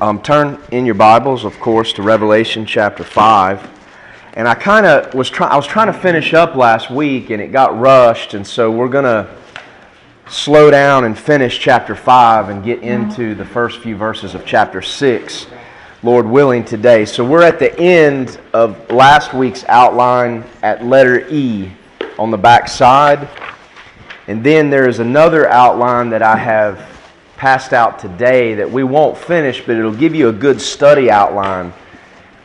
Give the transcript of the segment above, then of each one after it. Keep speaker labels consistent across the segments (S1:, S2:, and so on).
S1: Um, turn in your Bibles, of course, to Revelation chapter 5. And I kind of was trying, I was trying to finish up last week and it got rushed. And so we're going to slow down and finish chapter 5 and get into the first few verses of chapter 6, Lord willing, today. So we're at the end of last week's outline at letter E on the back side. And then there is another outline that I have passed out today that we won't finish, but it'll give you a good study outline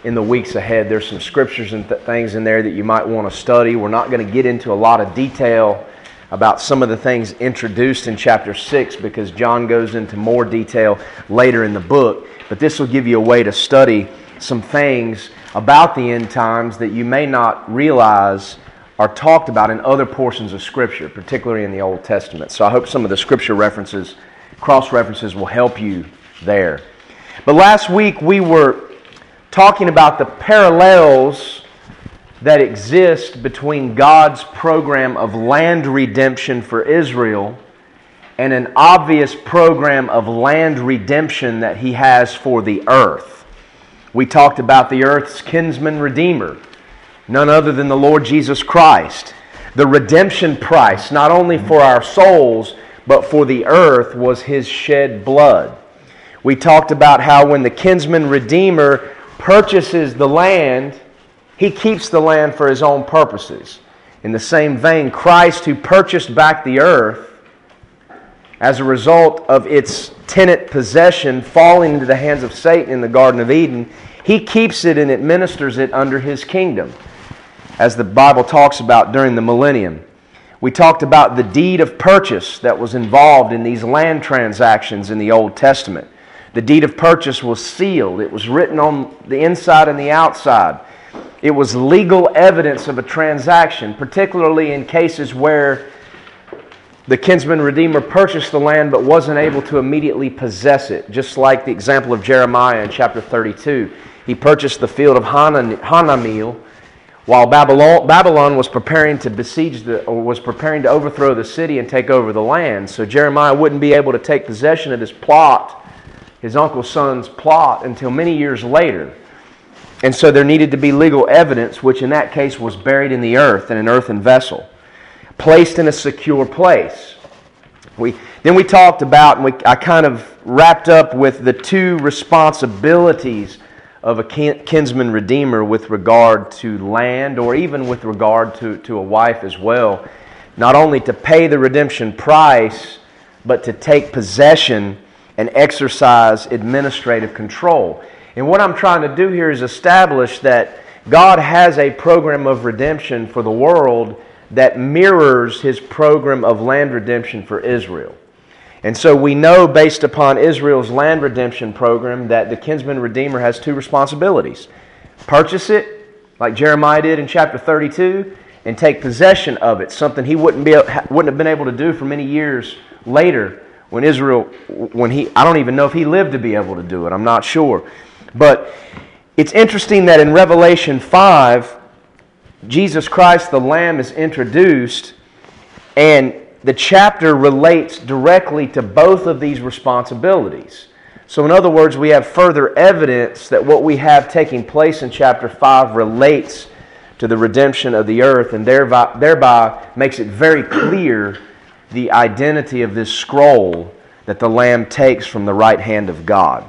S1: in the weeks ahead. There's some scriptures and th- things in there that you might want to study. We're not going to get into a lot of detail about some of the things introduced in chapter 6 because John goes into more detail later in the book. But this will give you a way to study some things about the end times that you may not realize are talked about in other portions of Scripture, particularly in the Old Testament. So I hope some of the Scripture references cross references will help you there. But last week we were talking about the parallels that exist between God's program of land redemption for Israel and an obvious program of land redemption that He has for the earth. We talked about the earth's kinsman redeemer, none other than the Lord Jesus Christ. The redemption price, not only for our souls, but for the earth was his shed blood. We talked about how when the kinsman redeemer purchases the land, he keeps the land for his own purposes. In the same vein, Christ, who purchased back the earth as a result of its tenant possession falling into the hands of Satan in the Garden of Eden, he keeps it and administers it under his kingdom, as the Bible talks about during the millennium. We talked about the deed of purchase that was involved in these land transactions in the Old Testament. The deed of purchase was sealed, it was written on the inside and the outside. It was legal evidence of a transaction, particularly in cases where the kinsman redeemer purchased the land but wasn't able to immediately possess it, just like the example of Jeremiah in chapter 32. He purchased the field of Hanameel while Babylon, Babylon was preparing to besiege the, or was preparing to overthrow the city and take over the land, so Jeremiah wouldn't be able to take possession of his plot, his uncle's son's plot, until many years later. And so there needed to be legal evidence, which in that case was buried in the earth in an earthen vessel, placed in a secure place. We, then we talked about, and we, I kind of wrapped up with the two responsibilities of a kinsman redeemer with regard to land or even with regard to, to a wife as well. Not only to pay the redemption price, but to take possession and exercise administrative control. And what I'm trying to do here is establish that God has a program of redemption for the world that mirrors his program of land redemption for Israel. And so we know, based upon Israel's land redemption program, that the kinsman redeemer has two responsibilities purchase it, like Jeremiah did in chapter 32, and take possession of it, something he wouldn't, be, wouldn't have been able to do for many years later when Israel, when he, I don't even know if he lived to be able to do it, I'm not sure. But it's interesting that in Revelation 5, Jesus Christ, the Lamb, is introduced, and the chapter relates directly to both of these responsibilities. So, in other words, we have further evidence that what we have taking place in chapter 5 relates to the redemption of the earth and thereby, thereby makes it very clear the identity of this scroll that the Lamb takes from the right hand of God.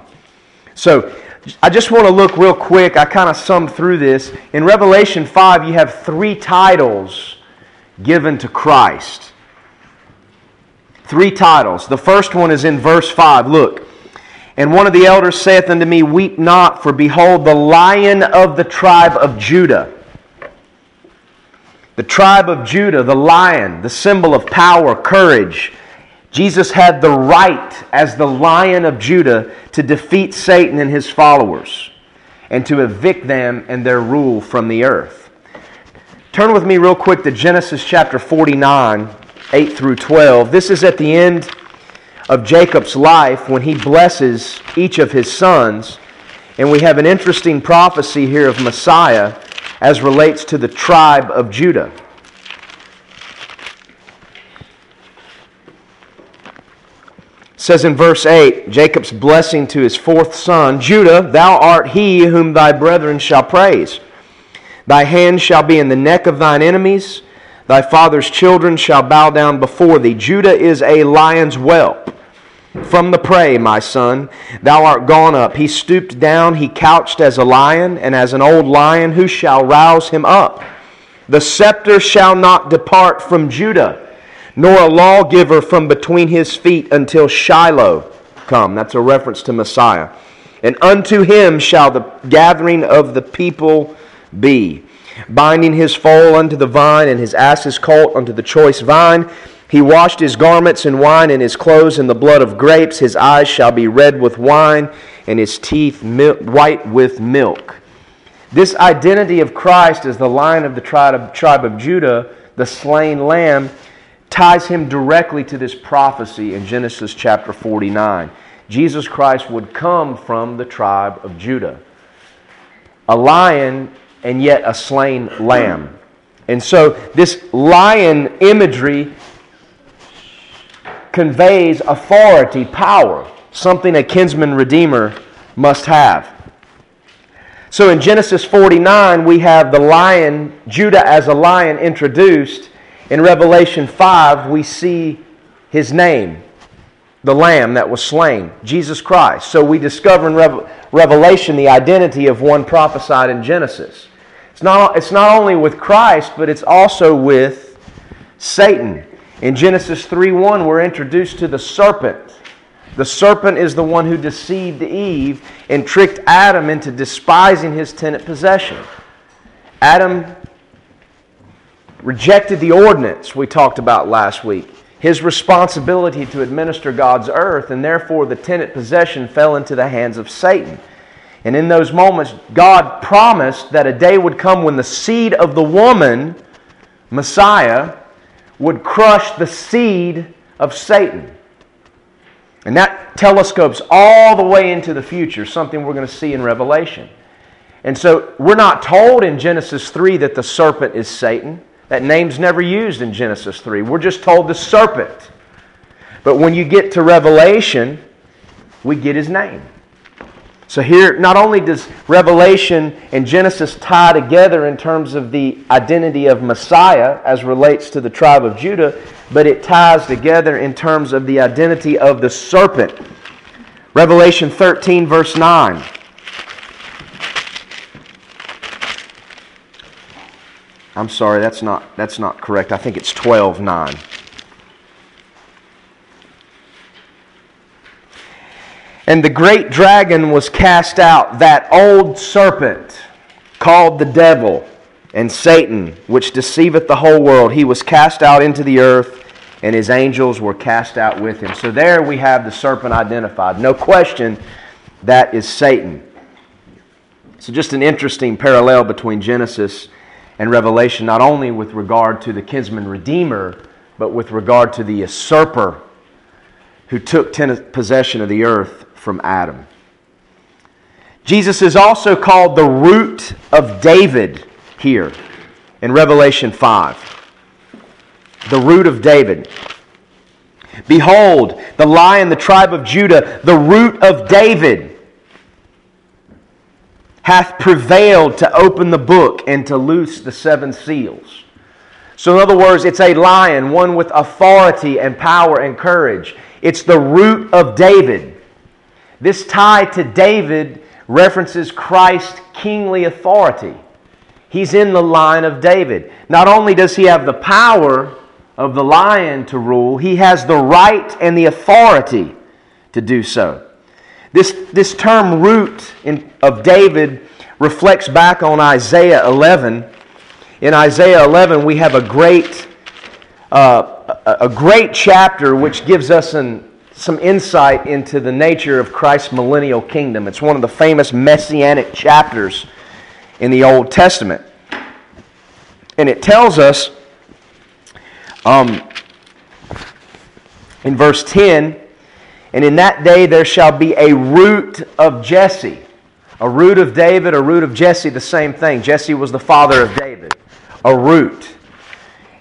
S1: So, I just want to look real quick. I kind of summed through this. In Revelation 5, you have three titles given to Christ. Three titles. The first one is in verse 5. Look. And one of the elders saith unto me, Weep not, for behold, the lion of the tribe of Judah. The tribe of Judah, the lion, the symbol of power, courage. Jesus had the right, as the lion of Judah, to defeat Satan and his followers and to evict them and their rule from the earth. Turn with me, real quick, to Genesis chapter 49. 8 through 12. This is at the end of Jacob's life when he blesses each of his sons. And we have an interesting prophecy here of Messiah as relates to the tribe of Judah. says in verse 8 Jacob's blessing to his fourth son Judah, thou art he whom thy brethren shall praise. Thy hand shall be in the neck of thine enemies, thy father's children shall bow down before thee. Judah is a lion's whelp. From the prey, my son, thou art gone up. He stooped down, he couched as a lion, and as an old lion, who shall rouse him up? The scepter shall not depart from Judah, nor a lawgiver from between his feet until Shiloh come. That's a reference to Messiah. And unto him shall the gathering of the people be, binding his foal unto the vine, and his ass's colt unto the choice vine he washed his garments in wine and his clothes in the blood of grapes. His eyes shall be red with wine and his teeth white with milk. This identity of Christ as the lion of the tribe of, tribe of Judah, the slain lamb, ties him directly to this prophecy in Genesis chapter 49. Jesus Christ would come from the tribe of Judah, a lion and yet a slain lamb. And so, this lion imagery conveys authority, power, something a kinsman redeemer must have. So in Genesis 49, we have the lion, Judah as a lion introduced. In Revelation 5, we see his name, the lamb that was slain, Jesus Christ. So we discover in Revelation the identity of one prophesied in Genesis. It's not, it's not only with Christ, but it's also with Satan. In Genesis 3:1, we're introduced to the serpent. The serpent is the one who deceived Eve and tricked Adam into despising his tenant possession. Adam rejected the ordinance we talked about last week, his responsibility to administer God's earth, and therefore the tenant possession fell into the hands of Satan. And in those moments, God promised that a day would come when the seed of the woman, Messiah, would crush the seed of Satan. And that telescopes all the way into the future, something we're going to see in Revelation. And so we're not told in Genesis 3 that the serpent is Satan. That name's never used in Genesis 3. We're just told the serpent. But when you get to Revelation, we get his name. So here, not only does Revelation and Genesis tie together in terms of the identity of Messiah as relates to the tribe of Judah, but it ties together in terms of the identity of the serpent. Revelation 13, verse 9. I'm sorry, that's not, that's not correct. I think it's 12, 9. And the great dragon was cast out, that old serpent called the devil and Satan, which deceiveth the whole world. He was cast out into the earth, and his angels were cast out with him. So there we have the serpent identified. No question, that is Satan. So, just an interesting parallel between Genesis and Revelation, not only with regard to the kinsman redeemer, but with regard to the usurper who took possession of the earth from Adam. Jesus is also called the root of David here in Revelation 5. The root of David. Behold, the lion, the tribe of Judah, the root of David, hath prevailed to open the book and to loose the seven seals. So, in other words, it's a lion, one with authority and power and courage. It's the root of David. This tie to David references Christ's kingly authority. He's in the line of David. Not only does he have the power of the lion to rule, he has the right and the authority to do so. This, this term root in, of David reflects back on Isaiah 11. In Isaiah 11, we have a great, uh, a, great chapter which gives us an some insight into the nature of Christ's millennial kingdom. It's one of the famous messianic chapters in the Old Testament. And it tells us um, in verse 10 And in that day there shall be a root of Jesse. A root of David, a root of Jesse, the same thing. Jesse was the father of David. A root.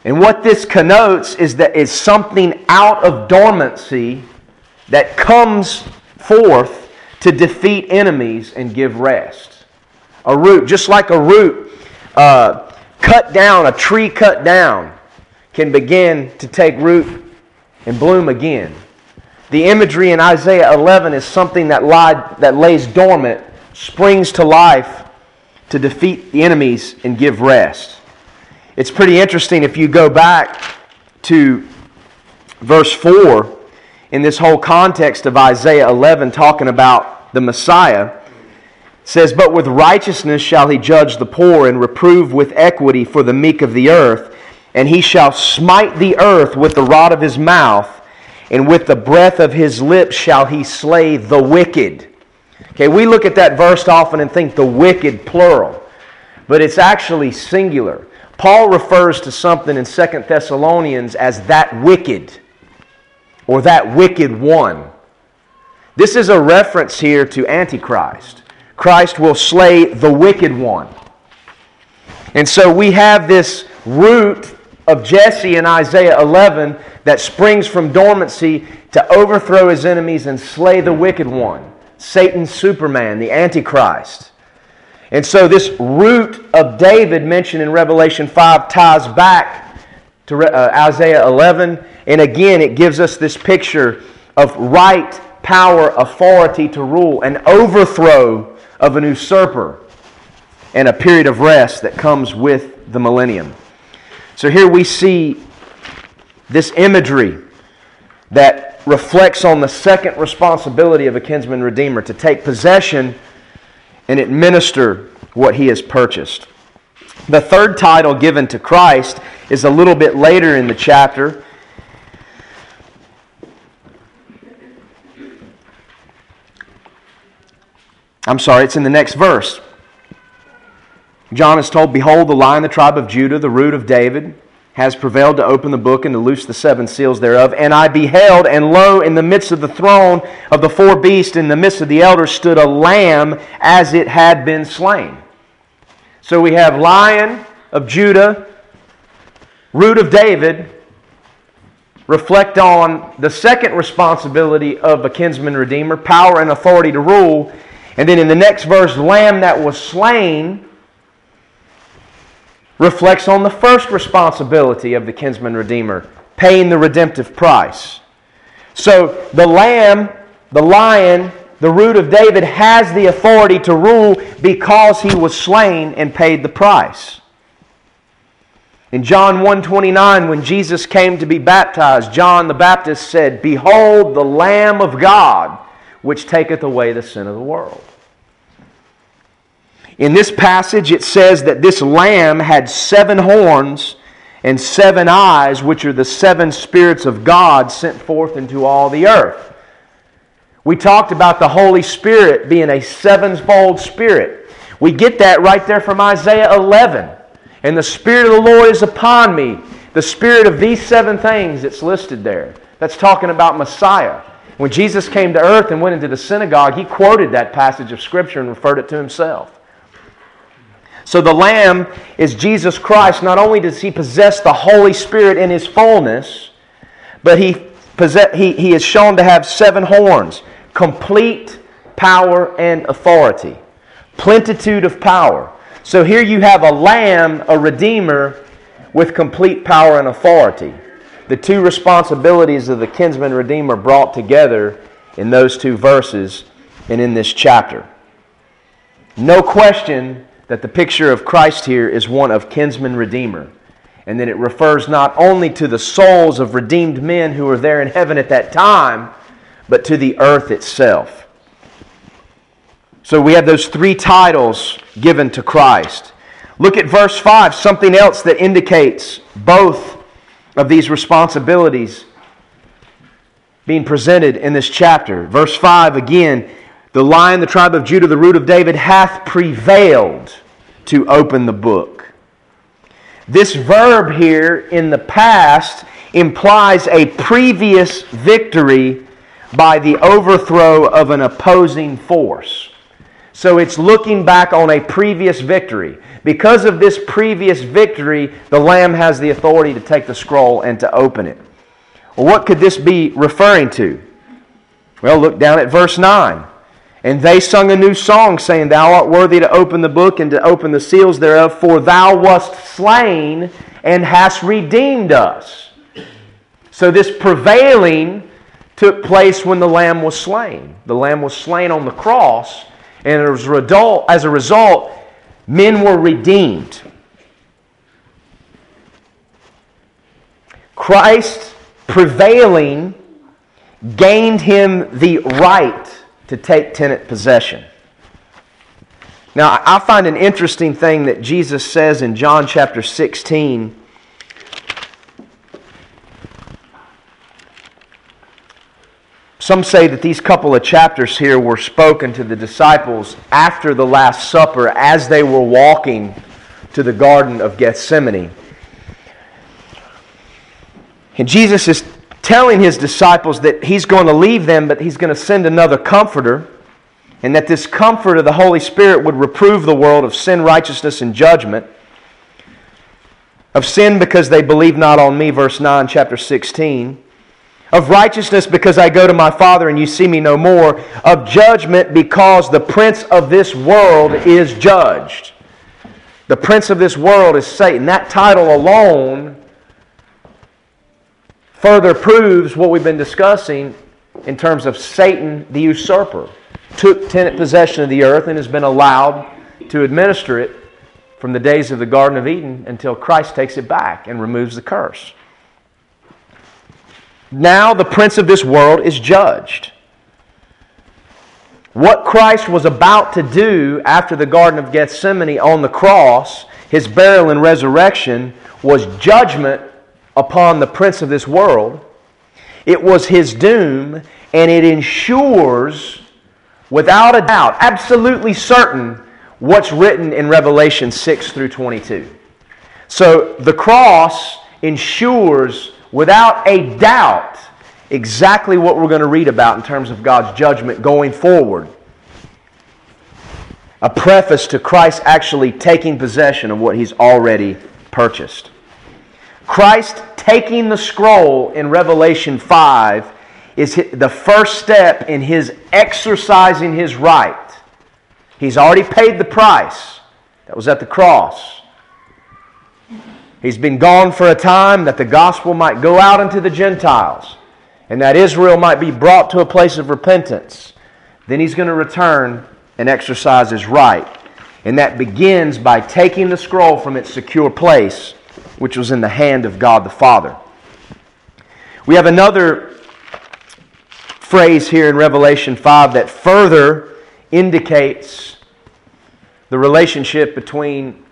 S1: And what this connotes is that is something out of dormancy that comes forth to defeat enemies and give rest. A root, just like a root uh, cut down, a tree cut down, can begin to take root and bloom again. The imagery in Isaiah 11 is something that, lied, that lays dormant, springs to life to defeat the enemies and give rest. It's pretty interesting if you go back to verse 4 in this whole context of Isaiah 11 talking about the Messiah says but with righteousness shall he judge the poor and reprove with equity for the meek of the earth and he shall smite the earth with the rod of his mouth and with the breath of his lips shall he slay the wicked. Okay we look at that verse often and think the wicked plural but it's actually singular. Paul refers to something in Second thessalonians as that wicked or that wicked one. This is a reference here to Antichrist. Christ will slay the wicked one. And so we have this root of Jesse in Isaiah 11 that springs from dormancy to overthrow his enemies and slay the wicked one, Satan's Superman, the Antichrist. And so this root of David mentioned in Revelation 5 ties back to uh, Isaiah 11 and again, it gives us this picture of right power, authority to rule, an overthrow of an usurper, and a period of rest that comes with the millennium. So here we see this imagery that reflects on the second responsibility of a kinsman redeemer to take possession and administer what he has purchased. The third title given to Christ is a little bit later in the chapter. I'm sorry, it's in the next verse. John is told, Behold, the lion, the tribe of Judah, the root of David, has prevailed to open the book and to loose the seven seals thereof. And I beheld, and lo, in the midst of the throne of the four beasts, in the midst of the elders, stood a lamb as it had been slain. So we have lion of Judah, root of David, reflect on the second responsibility of a kinsman redeemer power and authority to rule. And then in the next verse, lamb that was slain reflects on the first responsibility of the kinsman redeemer, paying the redemptive price. So the lamb, the lion, the root of David has the authority to rule because he was slain and paid the price. In John 1:29 when Jesus came to be baptized, John the Baptist said, "Behold the lamb of God which taketh away the sin of the world. In this passage, it says that this lamb had seven horns and seven eyes, which are the seven spirits of God sent forth into all the earth. We talked about the Holy Spirit being a sevenfold spirit. We get that right there from Isaiah 11. And the Spirit of the Lord is upon me. The Spirit of these seven things, it's listed there. That's talking about Messiah. When Jesus came to earth and went into the synagogue, he quoted that passage of Scripture and referred it to himself. So the Lamb is Jesus Christ. Not only does he possess the Holy Spirit in his fullness, but he, possess, he, he is shown to have seven horns, complete power and authority, plentitude of power. So here you have a lamb, a redeemer, with complete power and authority the two responsibilities of the kinsman redeemer brought together in those two verses and in this chapter. No question that the picture of Christ here is one of kinsman redeemer, and that it refers not only to the souls of redeemed men who were there in heaven at that time, but to the earth itself. So we have those three titles given to Christ. Look at verse 5, something else that indicates both of these responsibilities being presented in this chapter. Verse 5 again, the lion, the tribe of Judah, the root of David, hath prevailed to open the book. This verb here in the past implies a previous victory by the overthrow of an opposing force. So it's looking back on a previous victory. Because of this previous victory, the Lamb has the authority to take the scroll and to open it. Well, what could this be referring to? Well, look down at verse 9. And they sung a new song, saying, Thou art worthy to open the book and to open the seals thereof, for thou wast slain and hast redeemed us. So this prevailing took place when the Lamb was slain. The Lamb was slain on the cross, and as a result, as a result men were redeemed. Christ prevailing gained him the right to take tenant possession. Now, I find an interesting thing that Jesus says in John chapter 16. Some say that these couple of chapters here were spoken to the disciples after the Last Supper as they were walking to the Garden of Gethsemane. And Jesus is telling his disciples that he's going to leave them, but he's going to send another comforter, and that this comfort of the Holy Spirit would reprove the world of sin, righteousness, and judgment. Of sin because they believe not on me, verse 9, chapter 16. Of righteousness because I go to my Father and you see me no more. Of judgment because the prince of this world is judged. The prince of this world is Satan. That title alone further proves what we've been discussing in terms of Satan the usurper. Took tenant possession of the earth and has been allowed to administer it from the days of the Garden of Eden until Christ takes it back and removes the curse. Now the prince of this world is judged. What Christ was about to do after the Garden of Gethsemane on the cross, his burial and resurrection, was judgment upon the prince of this world. It was his doom, and it ensures, without a doubt, absolutely certain, what's written in Revelation 6 through 22. So the cross ensures, without a doubt, exactly what we're going to read about in terms of God's judgment going forward. A preface to Christ actually taking possession of what he's already purchased. Christ taking the scroll in Revelation 5 is the first step in his exercising his right. He's already paid the price. That was at the cross. He's been gone for a time that the gospel might go out into the Gentiles and that Israel might be brought to a place of repentance. Then he's going to return and exercise his right. And that begins by taking the scroll from its secure place which was in the hand of God the Father. We have another phrase here in Revelation 5 that further indicates the relationship between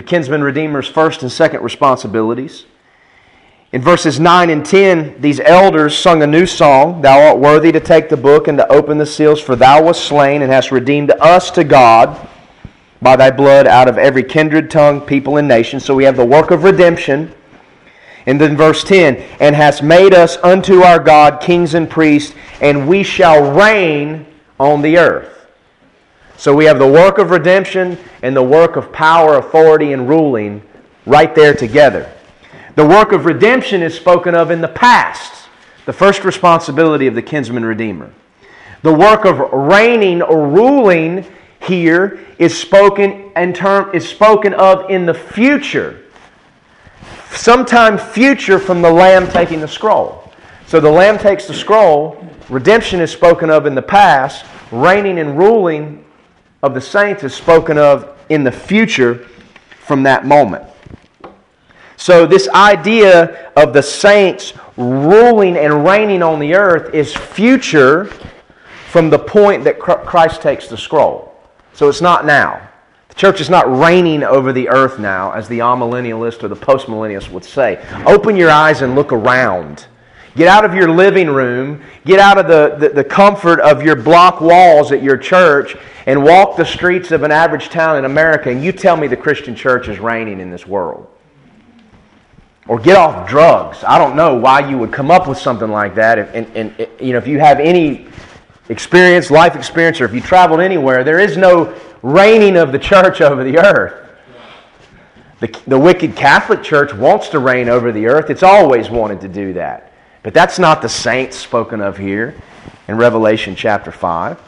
S1: the kinsman redeemer's first and second responsibilities. In verses 9 and 10, these elders sung a new song Thou art worthy to take the book and to open the seals, for thou wast slain and hast redeemed us to God by thy blood out of every kindred, tongue, people, and nation. So we have the work of redemption. And then verse 10 And hast made us unto our God kings and priests, and we shall reign on the earth. So we have the work of redemption and the work of power, authority, and ruling right there together. The work of redemption is spoken of in the past, the first responsibility of the kinsman redeemer. The work of reigning or ruling here is spoken in term is spoken of in the future. Sometime future from the Lamb taking the scroll. So the Lamb takes the scroll, redemption is spoken of in the past, reigning and ruling of the saints is spoken of in the future from that moment. So, this idea of the saints ruling and reigning on the earth is future from the point that Christ takes the scroll. So it's not now. The church is not reigning over the earth now, as the amillennialist or the postmillennialist would say. Open your eyes and look around. Get out of your living room, get out of the, the, the, comfort of your block walls at your church, and walk the streets of an average town in America, and you tell me the Christian church is reigning in this world. Or get off drugs. I don't know why you would come up with something like that. and, and, and you know, if you have any experience, life experience, or if you traveled anywhere, there is no reigning of the church over the earth. The, the wicked Catholic Church wants to reign over the earth. It's always wanted to do that. But that's not the saints spoken of here. in Revelation chapter 5.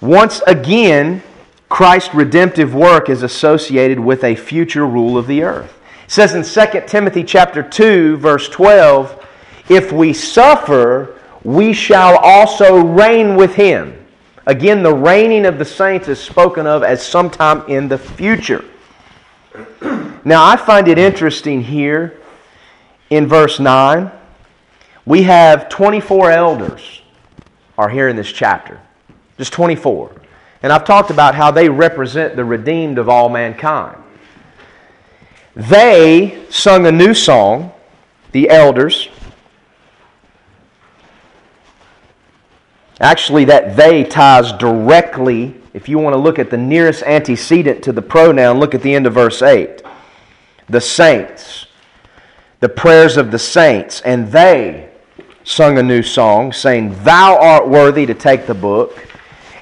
S1: Once again, Christ's redemptive work is associated with a future rule of the earth. It says in 2 Timothy chapter 2 verse 12, if we suffer, we shall also reign with him. Again, the reigning of the saints is spoken of as sometime in the future. Now, I find it interesting here in verse 9. We have 24 elders are here in this chapter. Just 24. And I've talked about how they represent the redeemed of all mankind. They sung a new song, the elders. Actually, that they ties directly, if you want to look at the nearest antecedent to the pronoun, look at the end of verse 8. The saints, the prayers of the saints, and they sung a new song, saying, Thou art worthy to take the book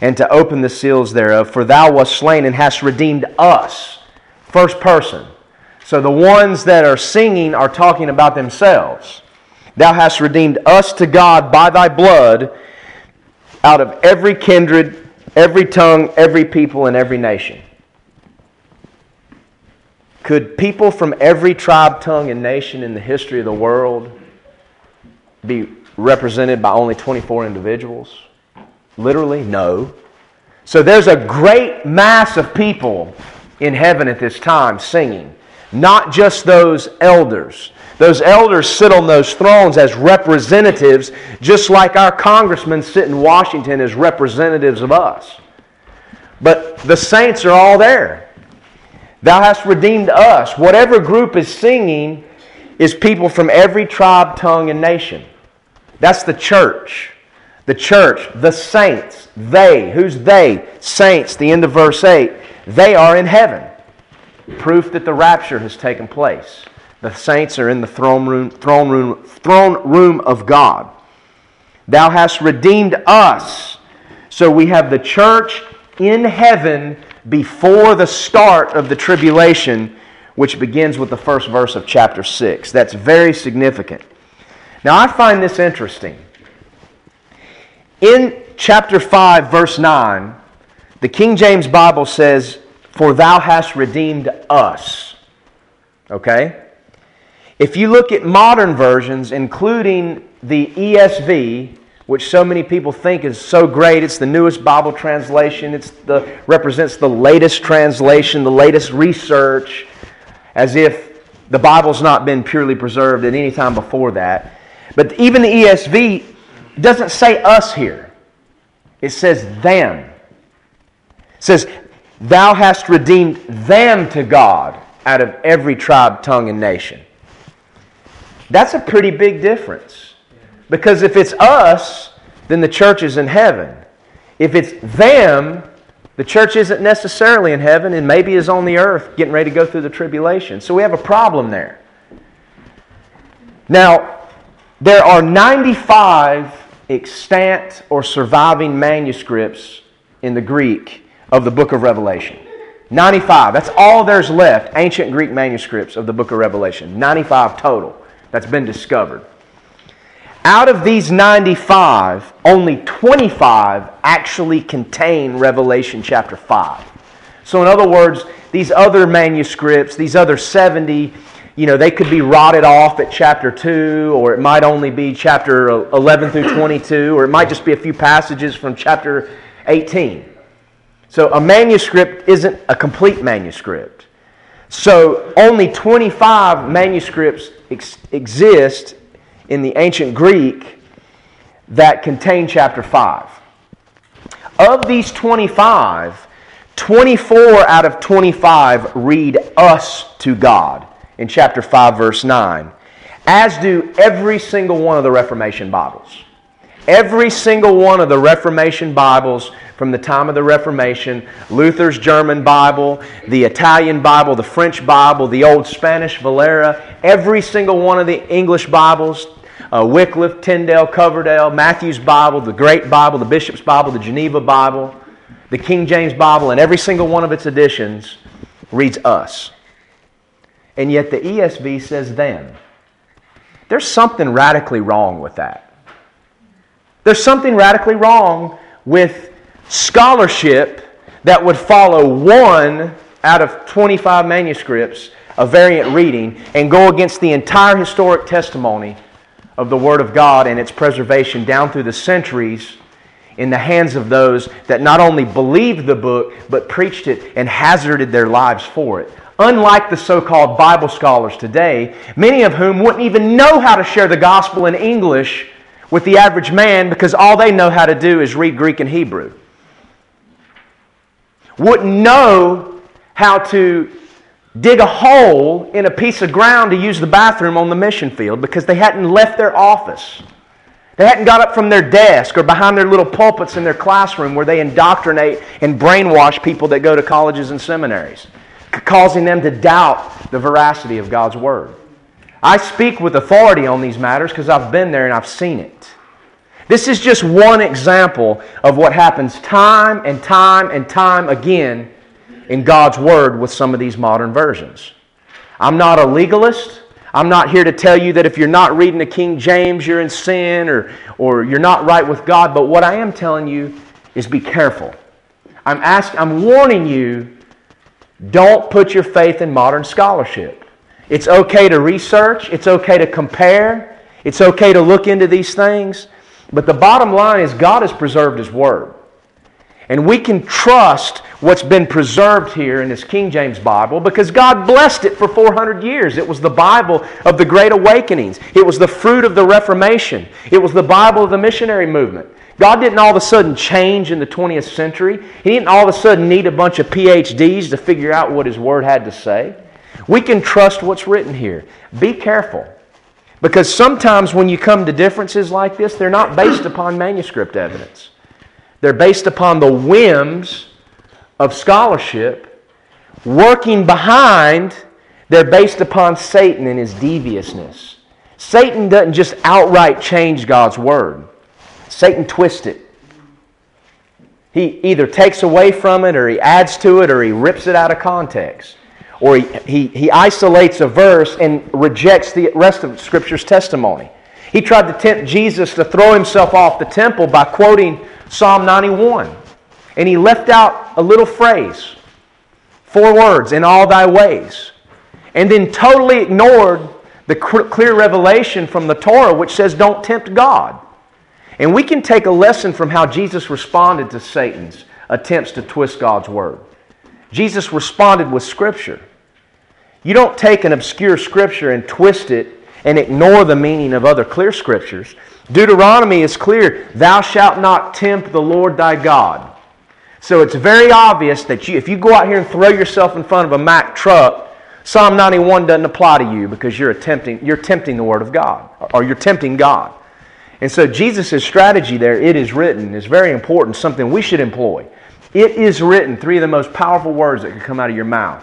S1: and to open the seals thereof, for thou wast slain and hast redeemed us. First person. So the ones that are singing are talking about themselves. Thou hast redeemed us to God by thy blood out of every kindred, every tongue, every people, and every nation. Could people from every tribe, tongue, and nation in the history of the world be represented by only 24 individuals? Literally, no. So there's a great mass of people in heaven at this time singing, not just those elders. Those elders sit on those thrones as representatives, just like our congressmen sit in Washington as representatives of us. But the saints are all there. Thou hast redeemed us. Whatever group is singing is people from every tribe, tongue, and nation. That's the church. The church, the saints, they, who's they? Saints, the end of verse 8, they are in heaven. Proof that the rapture has taken place. The saints are in the throne room, throne room, throne room of God. Thou hast redeemed us. So we have the church in heaven before the start of the tribulation, which begins with the first verse of chapter 6. That's very significant. Now, I find this interesting. In chapter 5, verse 9, the King James Bible says, For thou hast redeemed us. Okay? If you look at modern versions, including the ESV, which so many people think is so great, it's the newest Bible translation, it the, represents the latest translation, the latest research, as if the Bible's not been purely preserved at any time before that. But even the ESV doesn't say us here, it says them. It says, Thou hast redeemed them to God out of every tribe, tongue, and nation. That's a pretty big difference. Because if it's us, then the church is in heaven. If it's them, the church isn't necessarily in heaven and maybe is on the earth getting ready to go through the tribulation. So we have a problem there. Now, there are 95 extant or surviving manuscripts in the Greek of the book of Revelation. 95. That's all there's left, ancient Greek manuscripts of the book of Revelation. 95 total that's been discovered. Out of these 95, only 25 actually contain Revelation chapter 5. So, in other words, these other manuscripts, these other 70, you know, they could be rotted off at chapter 2, or it might only be chapter 11 through 22, or it might just be a few passages from chapter 18. So, a manuscript isn't a complete manuscript. So, only 25 manuscripts ex- exist in the ancient Greek that contain chapter 5. Of these 25, 24 out of 25 read us to God in chapter 5, verse 9, as do every single one of the Reformation Bibles. Every single one of the Reformation Bibles from the time of the Reformation Luther's German Bible, the Italian Bible, the French Bible, the Old Spanish Valera, every single one of the English Bibles, uh, Wycliffe, Tyndale, Coverdale, Matthew's Bible, the Great Bible, the Bishop's Bible, the Geneva Bible, the King James Bible, and every single one of its editions reads us. And yet the ESV says them. There's something radically wrong with that. There's something radically wrong with scholarship that would follow one out of 25 manuscripts of variant reading and go against the entire historic testimony of the Word of God and its preservation down through the centuries in the hands of those that not only believed the book, but preached it and hazarded their lives for it. Unlike the so called Bible scholars today, many of whom wouldn't even know how to share the gospel in English with the average man because all they know how to do is read Greek and Hebrew. Wouldn't know how to dig a hole in a piece of ground to use the bathroom on the mission field because they hadn't left their office. They hadn't got up from their desk or behind their little pulpits in their classroom where they indoctrinate and brainwash people that go to colleges and seminaries, causing them to doubt the veracity of God's Word. I speak with authority on these matters because I've been there and I've seen it. This is just one example of what happens time and time and time again in God's Word with some of these modern versions. I'm not a legalist. I'm not here to tell you that if you're not reading the King James, you're in sin or, or you're not right with God. But what I am telling you is be careful. I'm, asking, I'm warning you don't put your faith in modern scholarship. It's okay to research, it's okay to compare, it's okay to look into these things. But the bottom line is God has preserved His Word. And we can trust what's been preserved here in this King James Bible because God blessed it for 400 years. It was the Bible of the Great Awakenings, it was the fruit of the Reformation, it was the Bible of the missionary movement. God didn't all of a sudden change in the 20th century. He didn't all of a sudden need a bunch of PhDs to figure out what His Word had to say. We can trust what's written here. Be careful. Because sometimes when you come to differences like this, they're not based upon manuscript evidence. They're based upon the whims of scholarship. Working behind, they're based upon Satan and his deviousness. Satan doesn't just outright change God's word, Satan twists it. He either takes away from it, or he adds to it, or he rips it out of context. Or he, he, he isolates a verse and rejects the rest of Scripture's testimony. He tried to tempt Jesus to throw himself off the temple by quoting Psalm 91. And he left out a little phrase, four words, in all thy ways. And then totally ignored the clear revelation from the Torah, which says, don't tempt God. And we can take a lesson from how Jesus responded to Satan's attempts to twist God's word. Jesus responded with Scripture. You don't take an obscure Scripture and twist it and ignore the meaning of other clear Scriptures. Deuteronomy is clear Thou shalt not tempt the Lord thy God. So it's very obvious that you, if you go out here and throw yourself in front of a Mack truck, Psalm 91 doesn't apply to you because you're attempting, you're tempting the Word of God, or you're tempting God. And so Jesus' strategy there, it is written, is very important, something we should employ. It is written, three of the most powerful words that can come out of your mouth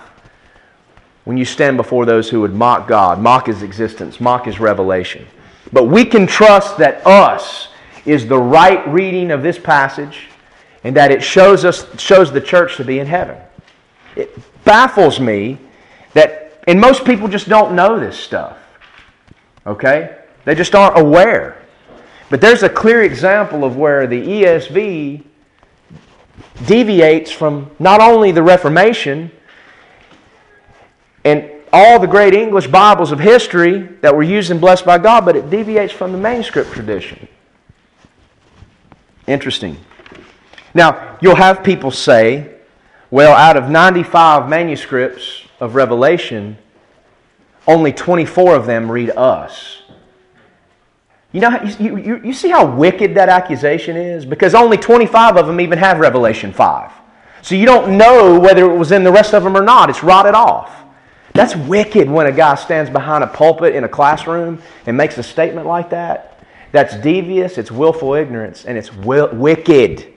S1: when you stand before those who would mock God, mock His existence, mock His revelation. But we can trust that us is the right reading of this passage and that it shows us shows the church to be in heaven. It baffles me that and most people just don't know this stuff. Okay? They just aren't aware. But there's a clear example of where the ESV deviates from not only the Reformation and all the great English Bibles of history that were used and blessed by God, but it deviates from the manuscript tradition. Interesting. Now, you'll have people say, well, out of 95 manuscripts of Revelation, only 24 of them read us. You know, you, you, you see how wicked that accusation is? Because only 25 of them even have Revelation 5. So you don't know whether it was in the rest of them or not. It's rotted off. That's wicked when a guy stands behind a pulpit in a classroom and makes a statement like that. That's devious, it's willful ignorance, and it's wicked.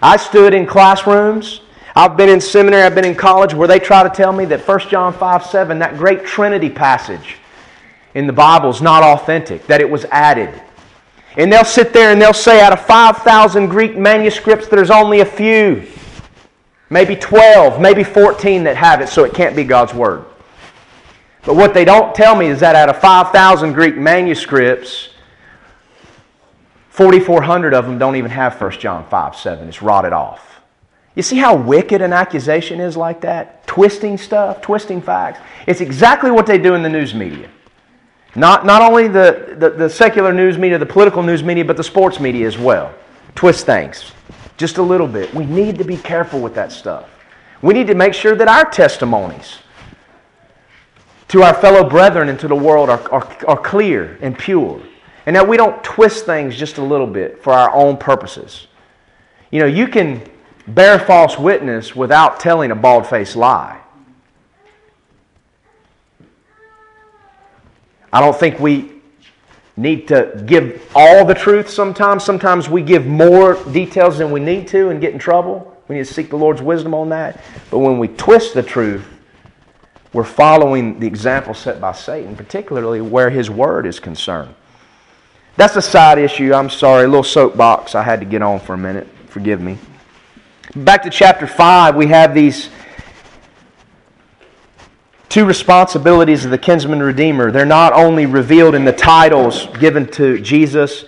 S1: I stood in classrooms. I've been in seminary, I've been in college where they try to tell me that 1 John 5 7, that great Trinity passage in the Bible, is not authentic, that it was added. And they'll sit there and they'll say, out of 5,000 Greek manuscripts, there's only a few. Maybe 12, maybe 14 that have it, so it can't be God's Word. But what they don't tell me is that out of 5,000 Greek manuscripts, 4,400 of them don't even have 1 John 5 7. It's rotted off. You see how wicked an accusation is like that? Twisting stuff, twisting facts. It's exactly what they do in the news media. Not, not only the, the, the secular news media, the political news media, but the sports media as well. Twist things just a little bit. We need to be careful with that stuff. We need to make sure that our testimonies to our fellow brethren and to the world are, are, are clear and pure. And that we don't twist things just a little bit for our own purposes. You know, you can bear false witness without telling a bald faced lie. I don't think we need to give all the truth sometimes. Sometimes we give more details than we need to and get in trouble. We need to seek the Lord's wisdom on that. But when we twist the truth, we're following the example set by Satan, particularly where his word is concerned. That's a side issue. I'm sorry, a little soapbox I had to get on for a minute. Forgive me. Back to chapter 5, we have these two responsibilities of the kinsman redeemer. They're not only revealed in the titles given to Jesus,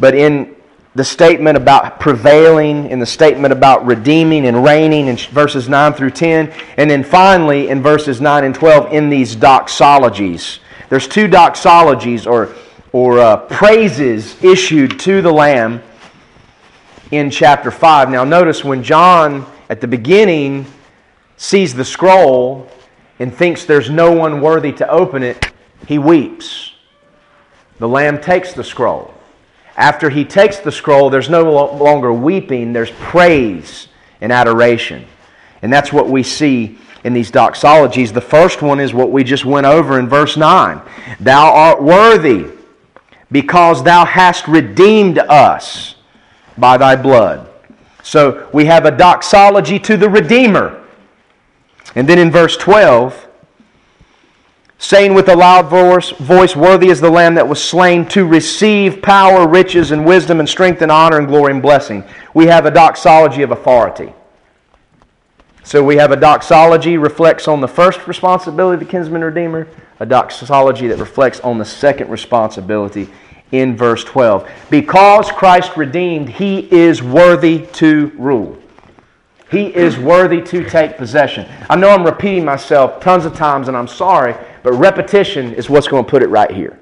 S1: but in the statement about prevailing, in the statement about redeeming and reigning in verses 9 through 10, and then finally in verses 9 and 12 in these doxologies. There's two doxologies or, or uh, praises issued to the Lamb in chapter 5. Now, notice when John at the beginning sees the scroll, and thinks there's no one worthy to open it, he weeps. The Lamb takes the scroll. After he takes the scroll, there's no longer weeping, there's praise and adoration. And that's what we see in these doxologies. The first one is what we just went over in verse 9 Thou art worthy because thou hast redeemed us by thy blood. So we have a doxology to the Redeemer. And then in verse 12, saying with a loud voice, voice, Worthy is the Lamb that was slain to receive power, riches, and wisdom, and strength, and honor, and glory, and blessing. We have a doxology of authority. So we have a doxology reflects on the first responsibility of the kinsman redeemer, a doxology that reflects on the second responsibility in verse 12. Because Christ redeemed, he is worthy to rule. He is worthy to take possession. I know I'm repeating myself tons of times, and I'm sorry, but repetition is what's going to put it right here.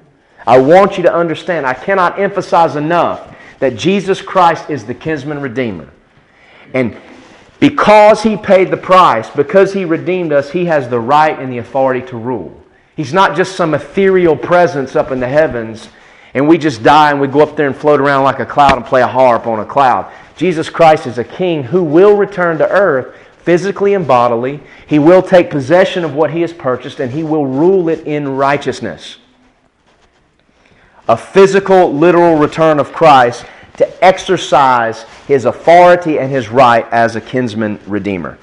S1: I want you to understand, I cannot emphasize enough that Jesus Christ is the kinsman redeemer. And because he paid the price, because he redeemed us, he has the right and the authority to rule. He's not just some ethereal presence up in the heavens and we just die and we go up there and float around like a cloud and play a harp on a cloud. Jesus Christ is a king who will return to earth physically and bodily. He will take possession of what he has purchased and he will rule it in righteousness. A physical, literal return of Christ to exercise his authority and his right as a kinsman redeemer.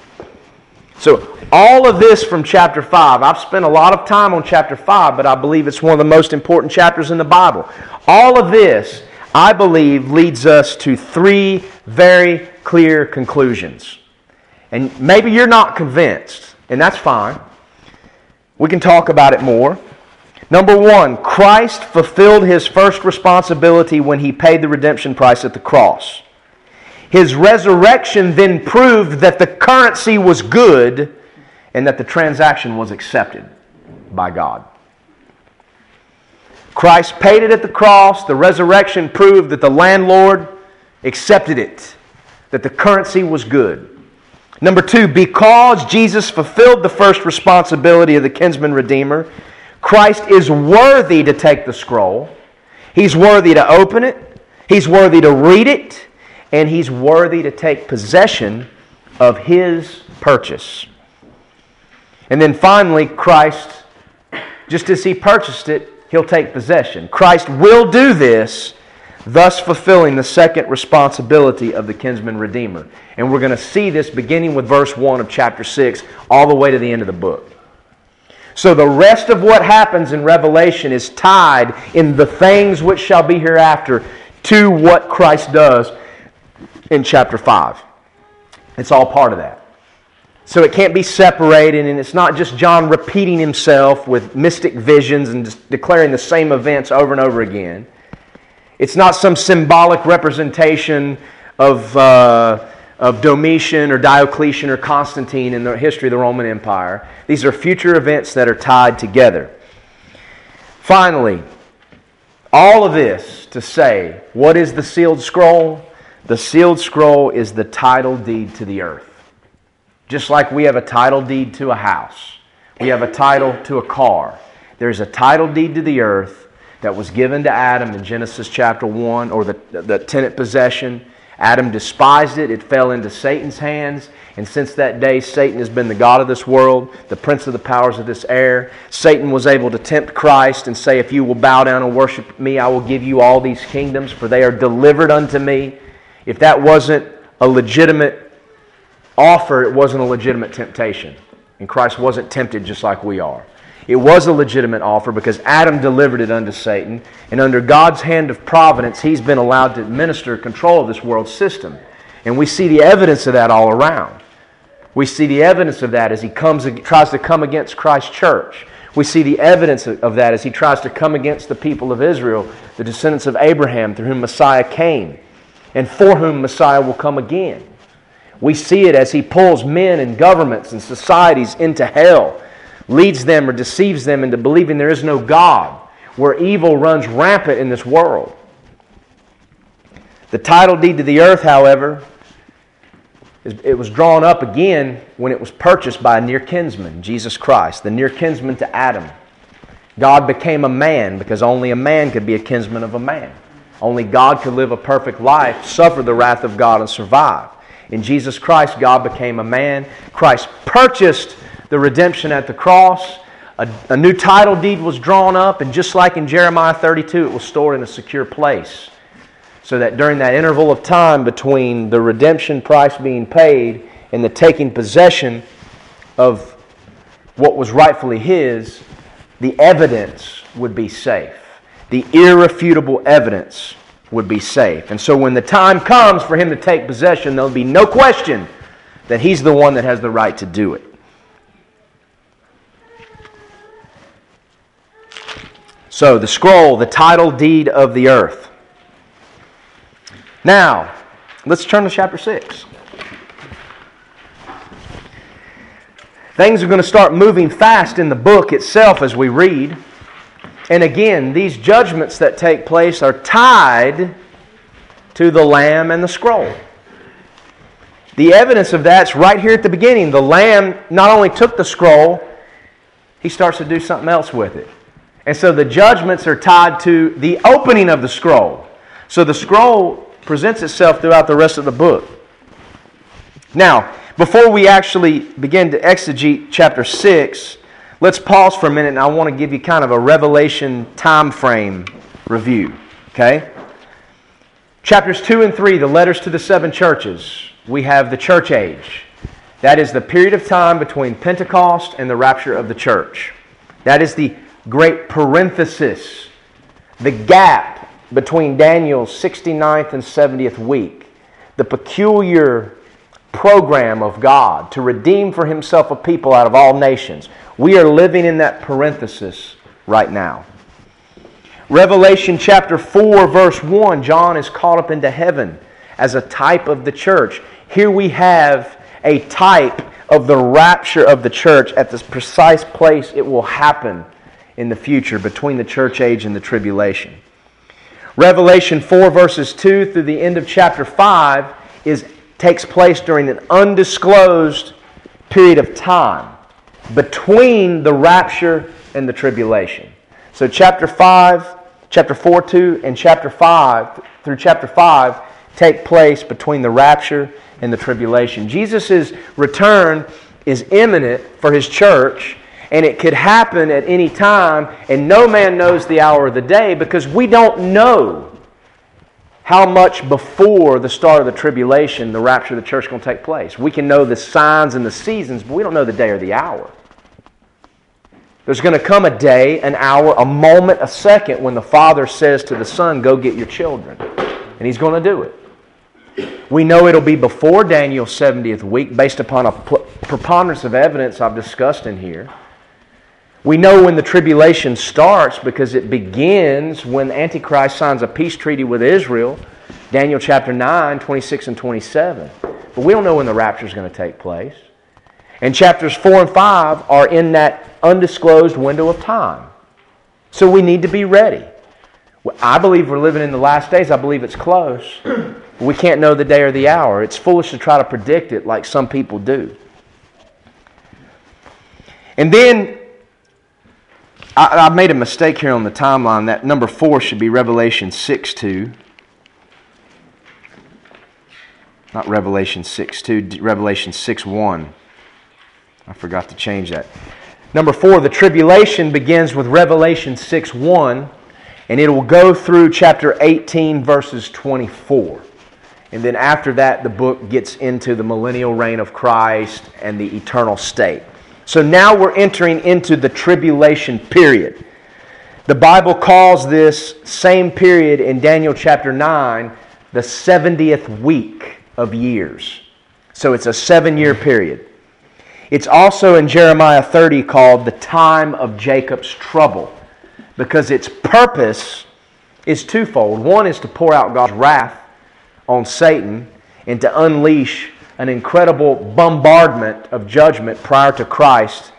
S1: So, all of this from chapter 5. I've spent a lot of time on chapter 5, but I believe it's one of the most important chapters in the Bible. All of this, I believe, leads us to three very clear conclusions. And maybe you're not convinced, and that's fine. We can talk about it more. Number one, Christ fulfilled his first responsibility when he paid the redemption price at the cross. His resurrection then proved that the currency was good and that the transaction was accepted by God. Christ paid it at the cross. The resurrection proved that the landlord accepted it, that the currency was good. Number two, because Jesus fulfilled the first responsibility of the kinsman redeemer, Christ is worthy to take the scroll. He's worthy to open it. He's worthy to read it and he's worthy to take possession of his purchase. And then finally, Christ, just as he purchased it, he'll take possession. Christ will do this, thus fulfilling the second responsibility of the kinsman redeemer. And we're going to see this beginning with verse 1 of chapter 6 all the way to the end of the book. So the rest of what happens in Revelation is tied in the things which shall be hereafter to what Christ does in chapter 5. It's all part of that. So it can't be separated, and it's not just John repeating himself with mystic visions and declaring the same events over and over again. It's not some symbolic representation of, uh, of Domitian or Diocletian or Constantine in the history of the Roman Empire. These are future events that are tied together. Finally, all of this to say, what is the sealed scroll? The sealed scroll is the title deed to the earth. Just like we have a title deed to a house, we have a title to a car. There's a title deed to the earth that was given to Adam in Genesis chapter 1, or the, the tenant possession. Adam despised it, it fell into Satan's hands, and since that day, Satan has been the God of this world, the prince of the powers of this air. Satan was able to tempt Christ and say, If you will bow down and worship me, I will give you all these kingdoms, for they are delivered unto me. If that wasn't a legitimate offer, it wasn't a legitimate temptation. And Christ wasn't tempted just like we are. It was a legitimate offer because Adam delivered it unto Satan, and under God's hand of providence, he's been allowed to administer control of this world system. And we see the evidence of that all around. We see the evidence of that as he comes, tries to come against Christ's church. We see the evidence of that as he tries to come against the people of Israel, the descendants of Abraham, through whom Messiah came, and for whom Messiah will come again. We see it as he pulls men and governments and societies into hell, leads them or deceives them into believing there is no God, where evil runs rampant in this world. The title deed to the earth, however, it was drawn up again when it was purchased by a near kinsman, Jesus Christ, the near kinsman to Adam. God became a man because only a man could be a kinsman of a man. Only God could live a perfect life, suffer the wrath of God, and survive. In Jesus Christ, God became a man. Christ purchased the redemption at the cross. A, a, new title deed was drawn up, and just like in Jeremiah 32, it was stored in a secure place so that during that interval of time between the redemption price being paid and the taking possession of what was rightfully his, the evidence would be safe. The irrefutable evidence would be safe. And so when the time comes for him to take possession, there'll be no question that he's the one that has the right to do it. So, the scroll, the title deed of the earth. Now, let's turn to chapter 6. Things are going to start moving fast in the book itself as we read. And again, these judgments that take place are tied to the lamb and the scroll. The evidence of that's right here at the beginning. The lamb not only took the scroll, he starts to do something else with it. And so the judgments are tied to the opening of the scroll. So the scroll presents itself throughout the rest of the book. Now, before we actually begin to exegete chapter 6, let's pause for a minute and I want to give you kind of a revelation time frame review. Okay? Chapters 2 and 3, the letters to the seven churches, we have the church age. That is the period of time between Pentecost and the rapture of the church. That is the great parenthesis, the gap between Daniel's 69th and 70th week, the peculiar program of God to redeem for himself a people out of all nations. We are living in that parenthesis right now. Revelation chapter 4, verse 1, John is caught up into heaven as a type of the church. Here we have a type of the rapture of the church at this precise place it will happen in the future between the church age and the tribulation. Revelation 4, verses 2 through the end of chapter 5 is, takes place during an undisclosed period of time between the rapture and the tribulation. So, chapter 5, chapter 4, 2, and chapter 5 through chapter 5 take place between the rapture and the tribulation. Jesus' return is imminent for his church and it could happen at any time, and no man knows the hour of the day because we don't know how much before the start of the tribulation the rapture of the church is going to take place. We can know the signs and the seasons, but we don't know the day or the hour. There's going to come a day, an hour, a moment, a second when the Father says to the Son, Go get your children. And He's going to do it. We know it'll be before Daniel's 70th week based upon a preponderance of evidence I've discussed in here. We know when the tribulation starts because it begins when Antichrist signs a peace treaty with Israel, Daniel chapter 9, 26 and 27. But we don't know when the rapture is going to take place. And chapters 4 and 5 are in that undisclosed window of time. So we need to be ready. I believe we're living in the last days. I believe it's close. We can't know the day or the hour. It's foolish to try to predict it like some people do. And then I, I made a mistake here on the timeline. That number four should be Revelation 6 2. Not Revelation 6 2, Revelation 6 1. I forgot to change that. Number four, the tribulation begins with Revelation 6 1, and it will go through chapter 18, verses 24. And then after that, the book gets into the millennial reign of Christ and the eternal state. So now we're entering into the tribulation period. The Bible calls this same period in Daniel chapter 9 the 70th week of years. So it's a seven year period. It's also in Jeremiah 30 called the time of Jacob's trouble because its purpose is twofold. One is to pour out God's wrath on Satan and to unleash an incredible bombardment of judgment prior to Christ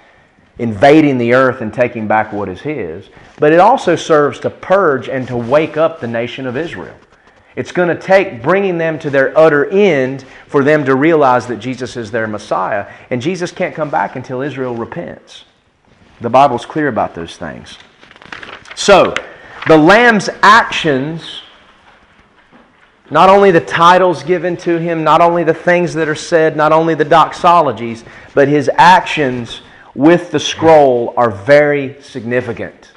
S1: invading the earth and taking back what is his, but it also serves to purge and to wake up the nation of Israel. It's going to take bringing them to their utter end for them to realize that Jesus is their Messiah. And Jesus can't come back until Israel repents. The Bible's clear about those things. So, the Lamb's actions not only the titles given to him, not only the things that are said, not only the doxologies, but his actions with the scroll are very significant.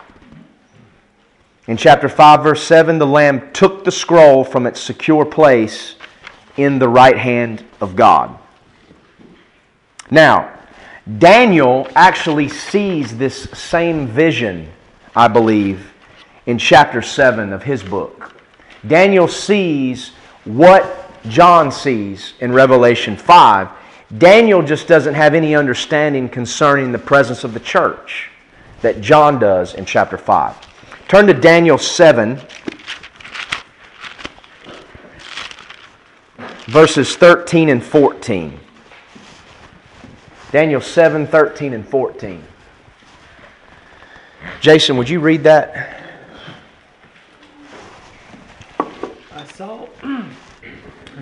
S1: In chapter 5, verse 7, the Lamb took the scroll from its secure place in the right hand of God. Now, Daniel actually sees this same vision, I believe, in chapter 7 of his book. Daniel sees what John sees in Revelation 5. Daniel just doesn't have any understanding concerning the presence of the church that John does in chapter 5. Turn to Daniel 7, verses 13 and 14. Daniel 7, 13 and 14. Jason, would you read that?
S2: saw, I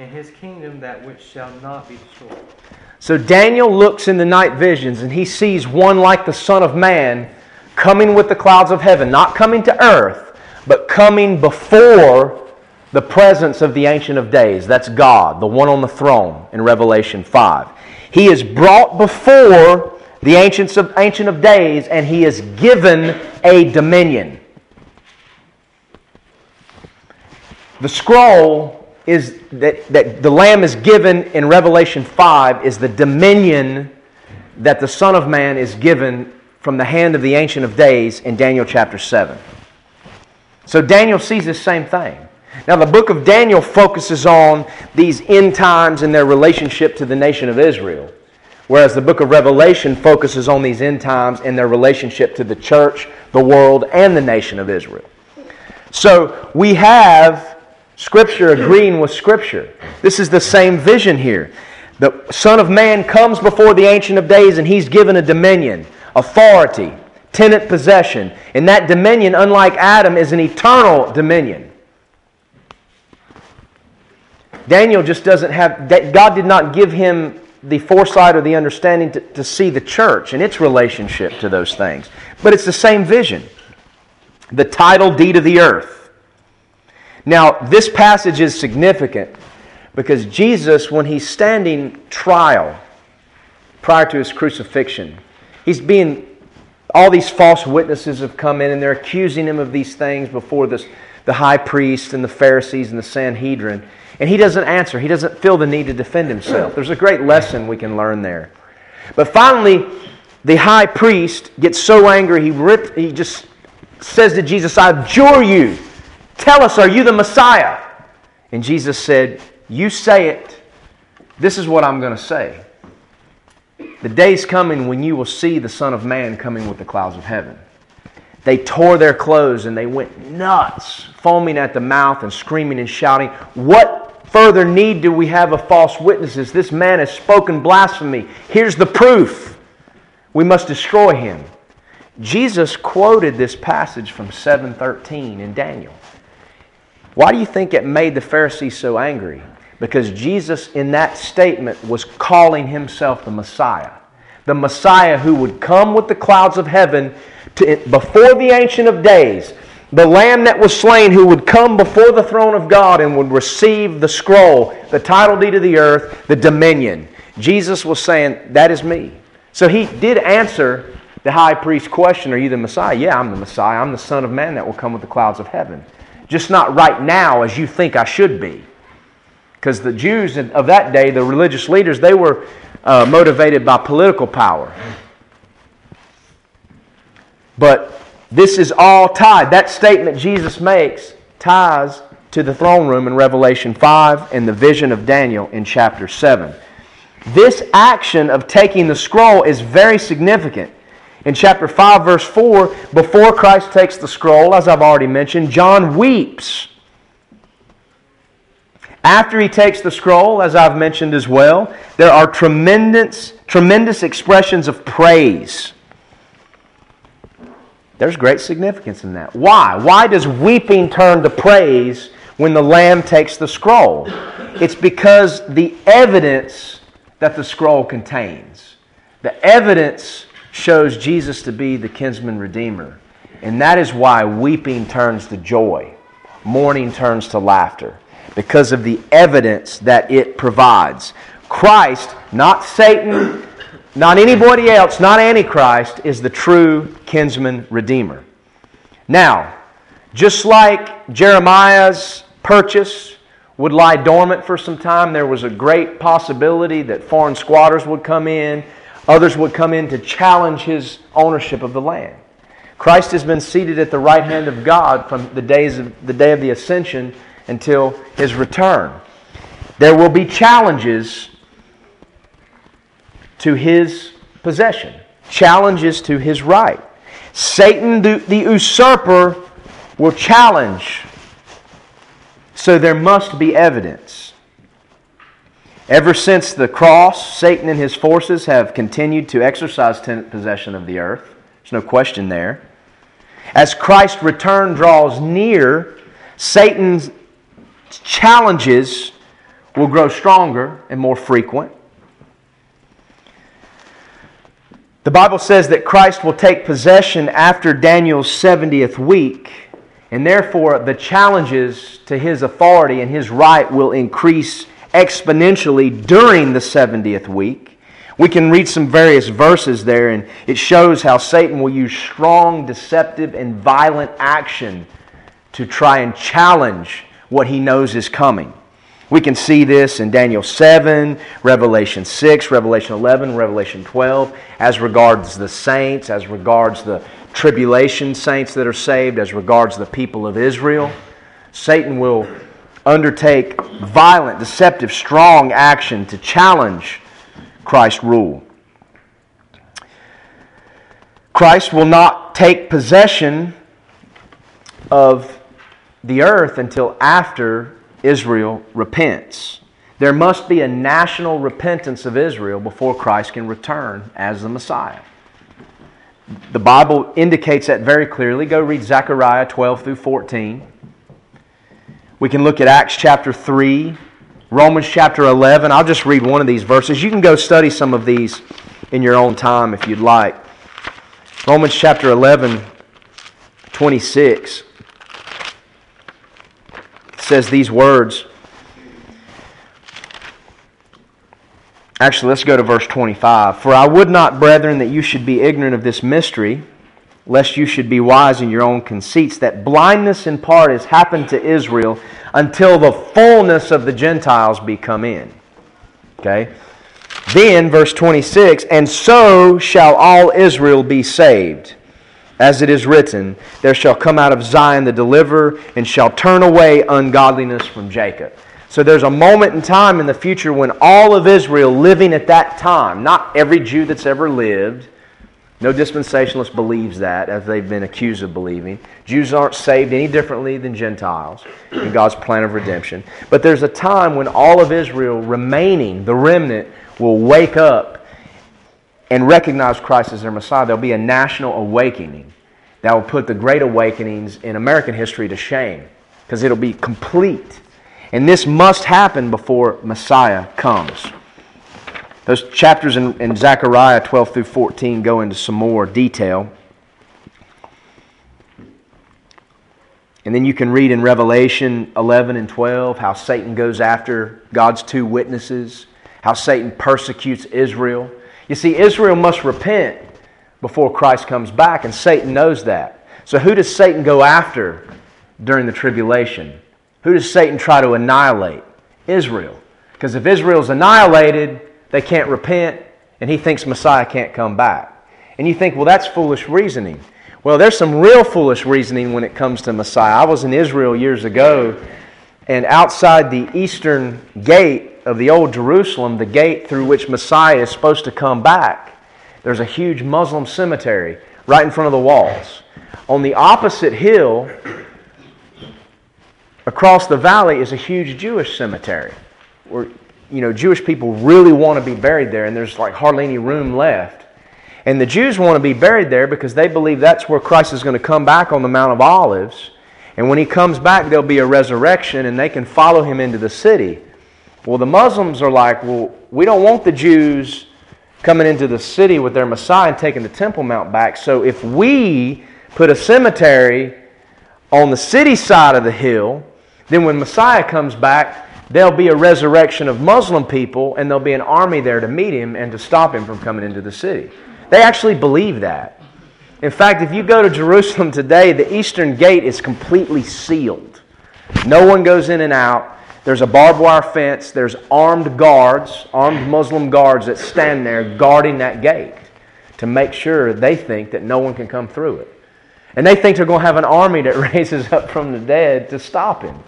S2: and his kingdom that which shall not be destroyed.
S1: So Daniel looks in the night visions and he sees one like the Son of Man coming with the clouds of heaven, not coming to earth, but coming before the presence of the Ancient of Days. That's God, the one on the throne in Revelation 5. He is brought before the Ancients of, Ancient of Days and he is given a dominion. The scroll is that, that the Lamb is given in Revelation 5 is the dominion that the Son of Man is given from the hand of the Ancient of Days in Daniel chapter 7. So Daniel sees the same thing. Now, the book of Daniel focuses on these end times and their relationship to the nation of Israel, whereas the book of Revelation focuses on these end times and their relationship to the church, the world, and the nation of Israel. So we have Scripture agreeing with Scripture. This is the same vision here. The Son of Man comes before the Ancient of Days and he's given a dominion, authority, tenant possession. And that dominion, unlike Adam, is an eternal dominion. Daniel just doesn't have, God did not give him the foresight or the understanding to, to see the church and its relationship to those things. But it's the same vision. The title deed of the earth now, this passage is significant because Jesus, when he's standing trial prior to his crucifixion, he's being all these false witnesses have come in and they're accusing him of these things before this, the high priest and the Pharisees and the Sanhedrin. And he doesn't answer. He doesn't feel the need to defend himself. There's a great lesson we can learn there. But finally, the high priest gets so angry, he, ripped, he just says to Jesus, I adjure you, tell us, are you the Messiah? And Jesus said, You say it. This is what I'm going to say. The day's coming when you will see the Son of Man coming with the clouds of heaven. They tore their clothes and they went nuts, foaming at the mouth and screaming and shouting, What further need do we have of false witnesses? This man has spoken blasphemy. Here's the proof. We must destroy him. Jesus quoted this passage from 713 in Daniel. Why do you think it made the Pharisees so angry? Because Jesus, in that statement, was calling himself the Messiah. The Messiah who would come with the clouds of heaven to, before the Ancient of Days. The Lamb that was slain who would come before the throne of God and would receive the scroll, the title deed of the earth, the dominion. Jesus was saying, That is me. So he did answer the high priest's question Are you the Messiah? Yeah, I'm the Messiah. I'm the Son of Man that will come with the clouds of heaven. Just not right now as you think I should be. Because the Jews of that day, the religious leaders, they were uh, motivated by political power. But this is all tied. That statement Jesus makes ties to the throne room in Revelation 5 and the vision of Daniel in chapter 7. This action of taking the scroll is very significant. In chapter 5, verse 4, before Christ takes the scroll, as I've already mentioned, John weeps after he takes the scroll, as I've mentioned as well, there are tremendous, tremendous expressions of praise. There's great significance in that. Why? Why does weeping turn to praise when the Lamb takes the scroll? It's because the evidence that the scroll contains. The evidence shows Jesus to be the kinsman redeemer. And that is why weeping turns to joy, mourning turns to laughter because of the evidence that it provides. Christ, not Satan, not anybody else, not Antichrist, is the true kinsman redeemer. Now, just like Jeremiah's purchase would lie dormant for some time, there was a great possibility that foreign squatters would come in, others would come in to challenge his ownership of the land. Christ has been seated at the right hand of God from the days of the day of the ascension until his return. There will be challenges to his possession, challenges to his right. Satan, the, the usurper, will challenge. So there must be evidence. Ever since the cross, Satan and his forces have continued to exercise tenant possession of the earth. There's no question there. As Christ's return draws near, Satan's challenges will grow stronger and more frequent. The Bible says that Christ will take possession after Daniel's 70th week, and therefore the challenges to his authority and his right will increase exponentially during the 70th week. We can read some various verses there, and it shows how Satan will use strong, deceptive, and violent action to try and challenge what he knows is coming. We can see this in Daniel 7, Revelation 6, Revelation 11, Revelation 12, as regards the saints, as regards the tribulation saints that are saved, as regards the people of Israel. Satan will undertake violent, deceptive, strong action to challenge Christ's rule. Christ will not take possession of the earth until after Israel repents. There must be a national repentance of Israel before Christ can return as the Messiah. The Bible indicates that very clearly. Go read Zechariah 12 through 14. We can look at Acts chapter 3, Romans chapter 11. I'll just read one of these verses. You can go study some of these in your own time if you'd like. Romans chapter 11, 26 says these words. Actually, let's go to verse 25. For I would not, brethren, that you should be ignorant of this mystery, lest you should be wise in your own conceits, that blindness in part has happened to Israel until the fullness of the Gentiles be come in. Okay? Then, verse 26, and so shall all Israel be saved. As it is written, there shall come out of Zion the deliverer, and shall turn away ungodliness from Jacob. So there's a moment in time in the future when all of Israel living at that time, not every Jew that's ever lived, no dispensationalist believes that, as they've been accused of believing. Jews aren't saved any differently than Gentiles in God's plan of redemption. But there's a time when all of Israel remaining, the remnant, will wake up and recognize Christ as their Messiah. There'll be a national awakening that will put the great awakenings in American history to shame because it'll be complete. And this must happen before Messiah comes. Those chapters in, in Zechariah 12 through 14 go into some more detail. And then you can read in Revelation 11 and 12 how Satan goes after God's two witnesses, how Satan persecutes Israel. You see, Israel must repent before Christ comes back, and Satan knows that. So, who does Satan go after during the tribulation? Who does Satan try to annihilate? Israel. Because if Israel's annihilated, they can't repent, and he thinks Messiah can't come back. And you think, well, that's foolish reasoning. Well, there's some real foolish reasoning when it comes to Messiah. I was in Israel years ago, and outside the eastern gate of the Old Jerusalem, the gate through which Messiah is supposed to come back, there's a huge Muslim cemetery right in front of the walls. On the opposite hill, across the valley, is a huge Jewish cemetery where you know, Jewish people really want to be buried there, and there's like hardly any room left. And the Jews want to be buried there because they believe that's where Christ is going to come back on the Mount of Olives. And when he comes back, there'll be a resurrection, and they can follow him into the city. Well, the Muslims are like, well, we don't want the Jews coming into the city with their Messiah and taking the Temple Mount back. So if we put a cemetery on the city side of the hill, then when Messiah comes back, there'll be a resurrection of Muslim people, and there'll be an army there to meet him and to stop him from coming into the city. They actually believe that. In fact, if you go to Jerusalem today, the eastern gate is completely sealed. No one goes in and out. There's a barbed wire fence. There's armed guards, armed Muslim guards that stand there guarding that gate to make sure they think that no one can come through it. And they think they're going to have an army that raises up from the dead to stop him.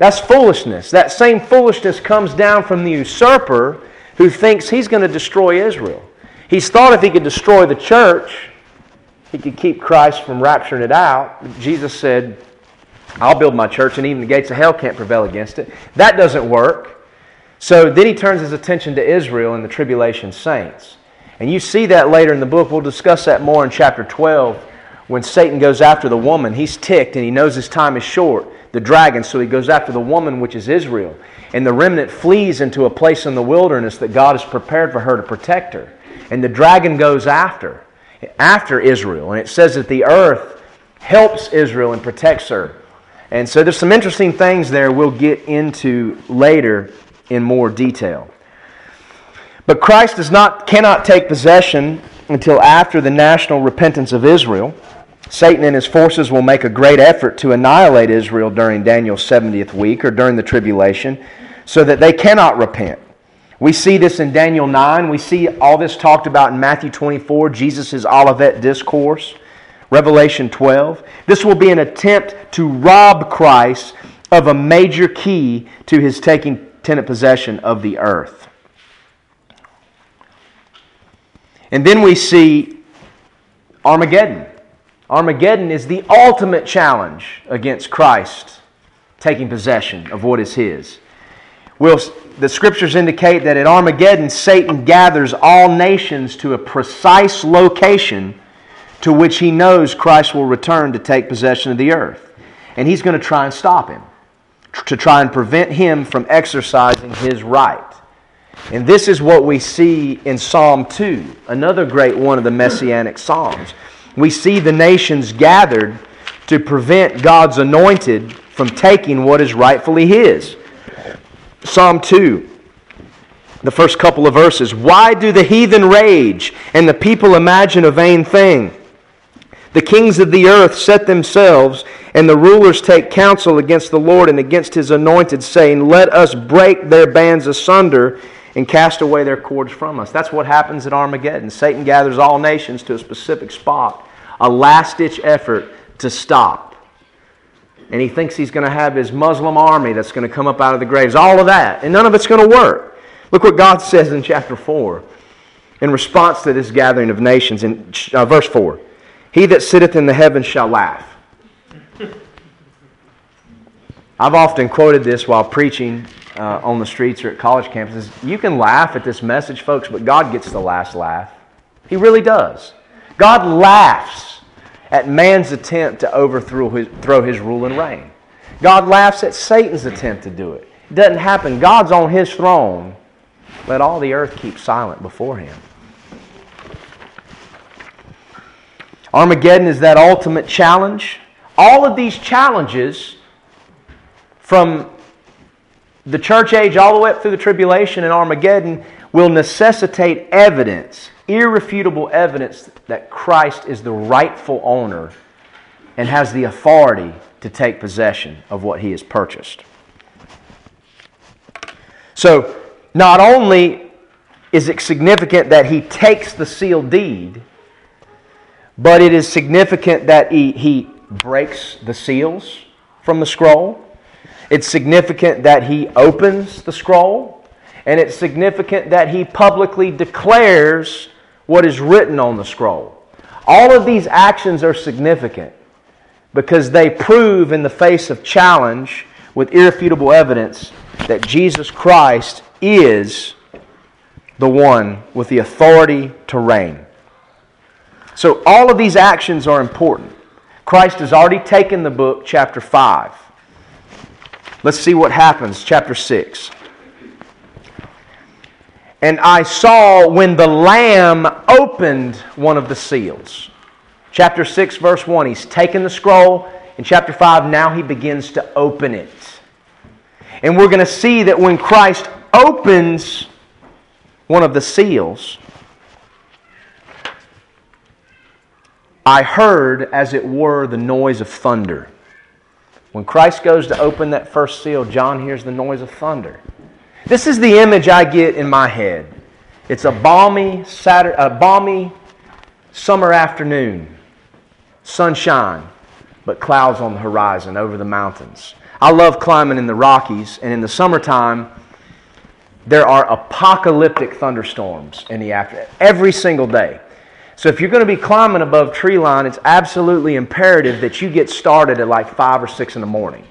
S1: That's foolishness. That same foolishness comes down from the usurper who thinks he's going to destroy Israel. He's thought if he could destroy the church, he could keep Christ from rapturing it out. Jesus said, I'll build my church, and even the gates of hell can't prevail against it. That doesn't work. So then he turns his attention to Israel and the tribulation saints. And you see that later in the book. We'll discuss that more in chapter 12 when Satan goes after the woman. He's ticked and he knows his time is short the dragon. So he goes after the woman, which is Israel. And the remnant flees into a place in the wilderness that God has prepared for her to protect her. And the dragon goes after, after Israel. And it says that the earth helps Israel and protects her. And so there's some interesting things there we'll get into later in more detail. But Christ does not, cannot take possession until after the national repentance of Israel. Satan and his forces will make a great effort to annihilate Israel during Daniel's 70th week or during the tribulation so that they cannot repent. We see this in Daniel 9. We see all this talked about in Matthew 24, Jesus' Olivet Discourse, Revelation 12. This will be an attempt to rob Christ of a major key to his taking tenant possession of the earth. And then we see Armageddon. Armageddon is the ultimate challenge against Christ taking possession of what is his. Will the scriptures indicate that at Armageddon, Satan gathers all nations to a precise location to which he knows Christ will return to take possession of the earth. And he's going to try and stop him, to try and prevent him from exercising his right. And this is what we see in Psalm 2, another great one of the messianic psalms we see the nations gathered to prevent God's anointed from taking what is rightfully his. Psalm 2, the first couple of verses. Why do the heathen rage and the people imagine a vain thing? The kings of the earth set themselves, and the rulers take counsel against the Lord and against his anointed, saying, Let us break their bands asunder and cast away their cords from us. That's what happens at Armageddon. Satan gathers all nations to a specific spot, a last ditch effort to stop. And he thinks he's going to have his Muslim army that's going to come up out of the graves. All of that. And none of it's going to work. Look what God says in chapter 4 in response to this gathering of nations in uh, verse 4. He that sitteth in the heavens shall laugh. I've often quoted this while preaching uh, on the streets or at college campuses. You can laugh at this message, folks, but God gets the last laugh. He really does. God laughs at man's attempt to overthrow his, throw his rule and reign. God laughs at Satan's attempt to do it. It doesn't happen. God's on his throne. Let all the earth keep silent before him. Armageddon is that ultimate challenge. All of these challenges from the church age all the way up through the tribulation and Armageddon will necessitate evidence, irrefutable evidence, that Christ is the rightful owner and has the authority to take possession of what he has purchased. So, not only is it significant that he takes the sealed deed, but it is significant that he, he breaks the seals from the scroll. It's significant that he opens the scroll. And it's significant that he publicly declares what is written on the scroll. All of these actions are significant because they prove, in the face of challenge, with irrefutable evidence, that Jesus Christ is the one with the authority to reign. So all of these actions are important. Christ has already taken the book, chapter 5. Let's see what happens, chapter 6. And I saw when the Lamb opened one of the seals. Chapter 6, verse 1. He's taken the scroll. In chapter 5, now he begins to open it. And we're going to see that when Christ opens one of the seals, I heard, as it were, the noise of thunder. When Christ goes to open that first seal, John hears the noise of thunder. This is the image I get in my head. It's a balmy, Saturday, a balmy summer afternoon, sunshine, but clouds on the horizon over the mountains. I love climbing in the Rockies, and in the summertime, there are apocalyptic thunderstorms in the afternoon every single day. So if you're going to be climbing above tree line, it's absolutely imperative that you get started at like 5 or 6 in the morning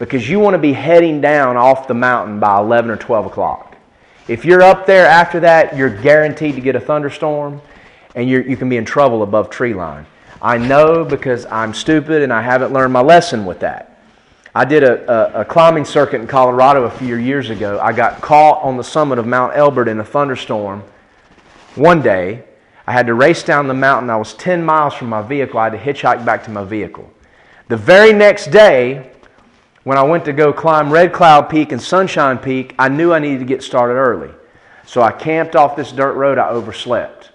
S1: because you want to be heading down off the mountain by 11 or 12 o'clock. If you're up there after that, you're guaranteed to get a thunderstorm and you can be in trouble above tree line. I know because I'm stupid and I haven't learned my lesson with that. I did a, a, a, climbing circuit in Colorado a few years ago. I got caught on the summit of Mount Elbert in a thunderstorm one day I had to race down the mountain. I was 10 miles from my vehicle. I had to hitchhike back to my vehicle. The very next day, when I went to go climb Red Cloud Peak and Sunshine Peak, I knew I needed to get started early. So I camped off this dirt road. I overslept.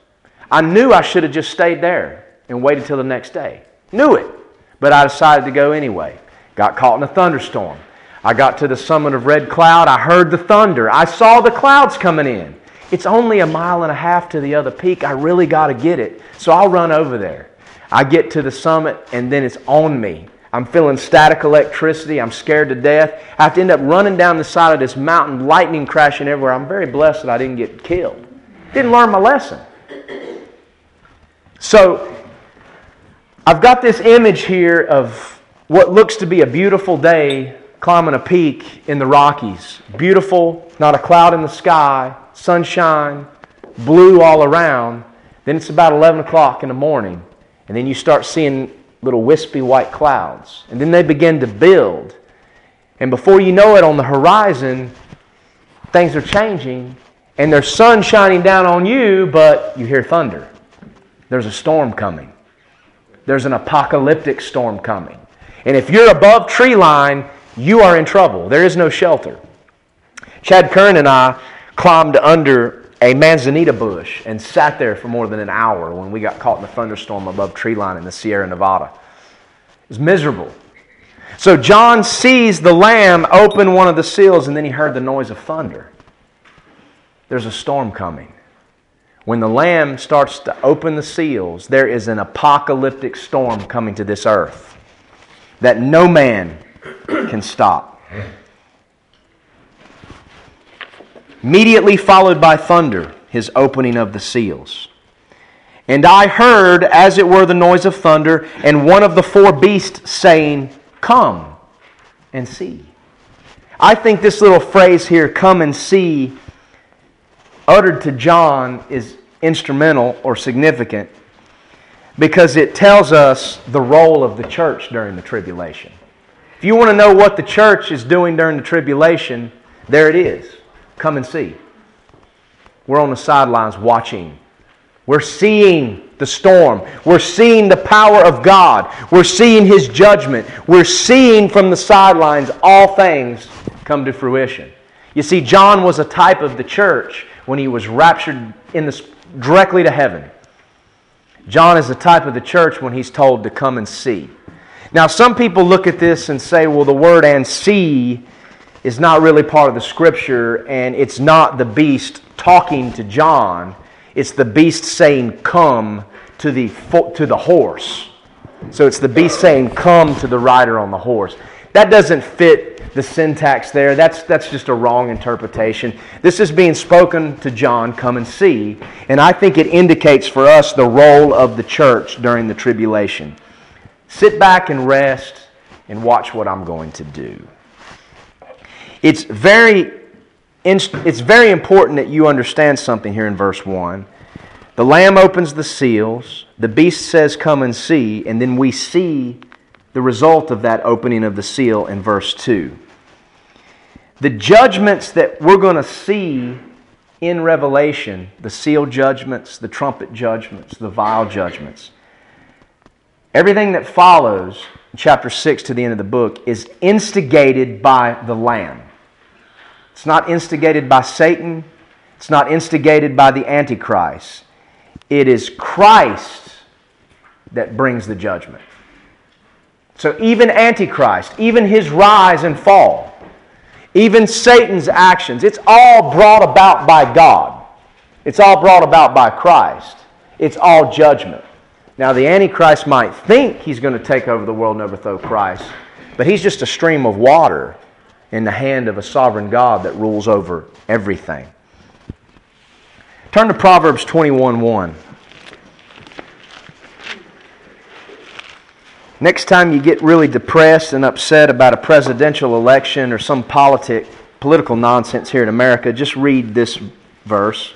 S1: I knew I should have just stayed there and waited till the next day. Knew it. But I decided to go anyway. Got caught in a thunderstorm. I got to the summit of Red Cloud. I heard the thunder. I saw the clouds coming in. It's only a mile and a half to the other peak. I really got to get it. So I'll run over there. I get to the summit and then it's on me. I'm feeling static electricity. I'm scared to death. I have to end up running down the side of this mountain, lightning crashing everywhere. I'm very blessed that I didn't get killed. Didn't learn my lesson. So I've got this image here of what looks to be a beautiful day climbing a peak in the Rockies. Beautiful, not a cloud in the sky, sunshine, blue all around. Then it's about 11 o'clock in the morning, and then you start seeing little wispy white clouds. And then they begin to build. And before you know it, on the horizon, things are changing, and there's sun shining down on you, but you hear thunder. There's a storm coming. There's an apocalyptic storm coming. And if you're above tree line, you are in trouble. There is no shelter. Chad Kern and I climbed under a manzanita bush and sat there for more than an hour when we got caught in a thunderstorm above tree line in the Sierra Nevada. It was miserable. So John sees the lamb open one of the seals, and then he heard the noise of thunder. There's a storm coming. When the lamb starts to open the seals, there is an apocalyptic storm coming to this earth that no man can stop. Immediately followed by thunder, his opening of the seals. And I heard, as it were, the noise of thunder, and one of the four beasts saying, Come and see. I think this little phrase here, come and see, uttered to John, is instrumental or significant because it tells us the role of the church during the tribulation. If you want to know what the church is doing during the tribulation, there it is. Come and see. We're on the sidelines watching. We're seeing the storm. We're seeing the power of God. We're seeing His judgment. We're seeing from the sidelines all things come to fruition. You see, John was a type of the church when he was raptured in the, directly to heaven. John is a type of the church when he's told to come and see. Now, some people look at this and say, well, the word and see is not really part of the scripture, and it's not the beast talking to John. It's the beast saying, Come to the, to the horse. So it's the beast saying, Come to the rider on the horse. That doesn't fit the syntax there. That's, that's just a wrong interpretation. This is being spoken to John, come and see. And I think it indicates for us the role of the church during the tribulation. Sit back and rest and watch what I'm going to do. It's very, it's very important that you understand something here in verse 1. The Lamb opens the seals, the beast says, Come and see, and then we see the result of that opening of the seal in verse 2. The judgments that we're going to see in Revelation, the seal judgments, the trumpet judgments, the vial judgments, everything that follows chapter 6 to the end of the book is instigated by the Lamb. It's not instigated by Satan. It's not instigated by the Antichrist. It is Christ that brings the judgment. So even Antichrist, even his rise and fall, even Satan's actions, it's all brought about by God. It's all brought about by Christ. It's all judgment. Now, the Antichrist might think he's going to take over the world and overthrow Christ, but he's just a stream of water in the hand of a sovereign God that rules over everything. Turn to Proverbs 21 1. Next time you get really depressed and upset about a presidential election or some politic, political nonsense here in America, just read this verse.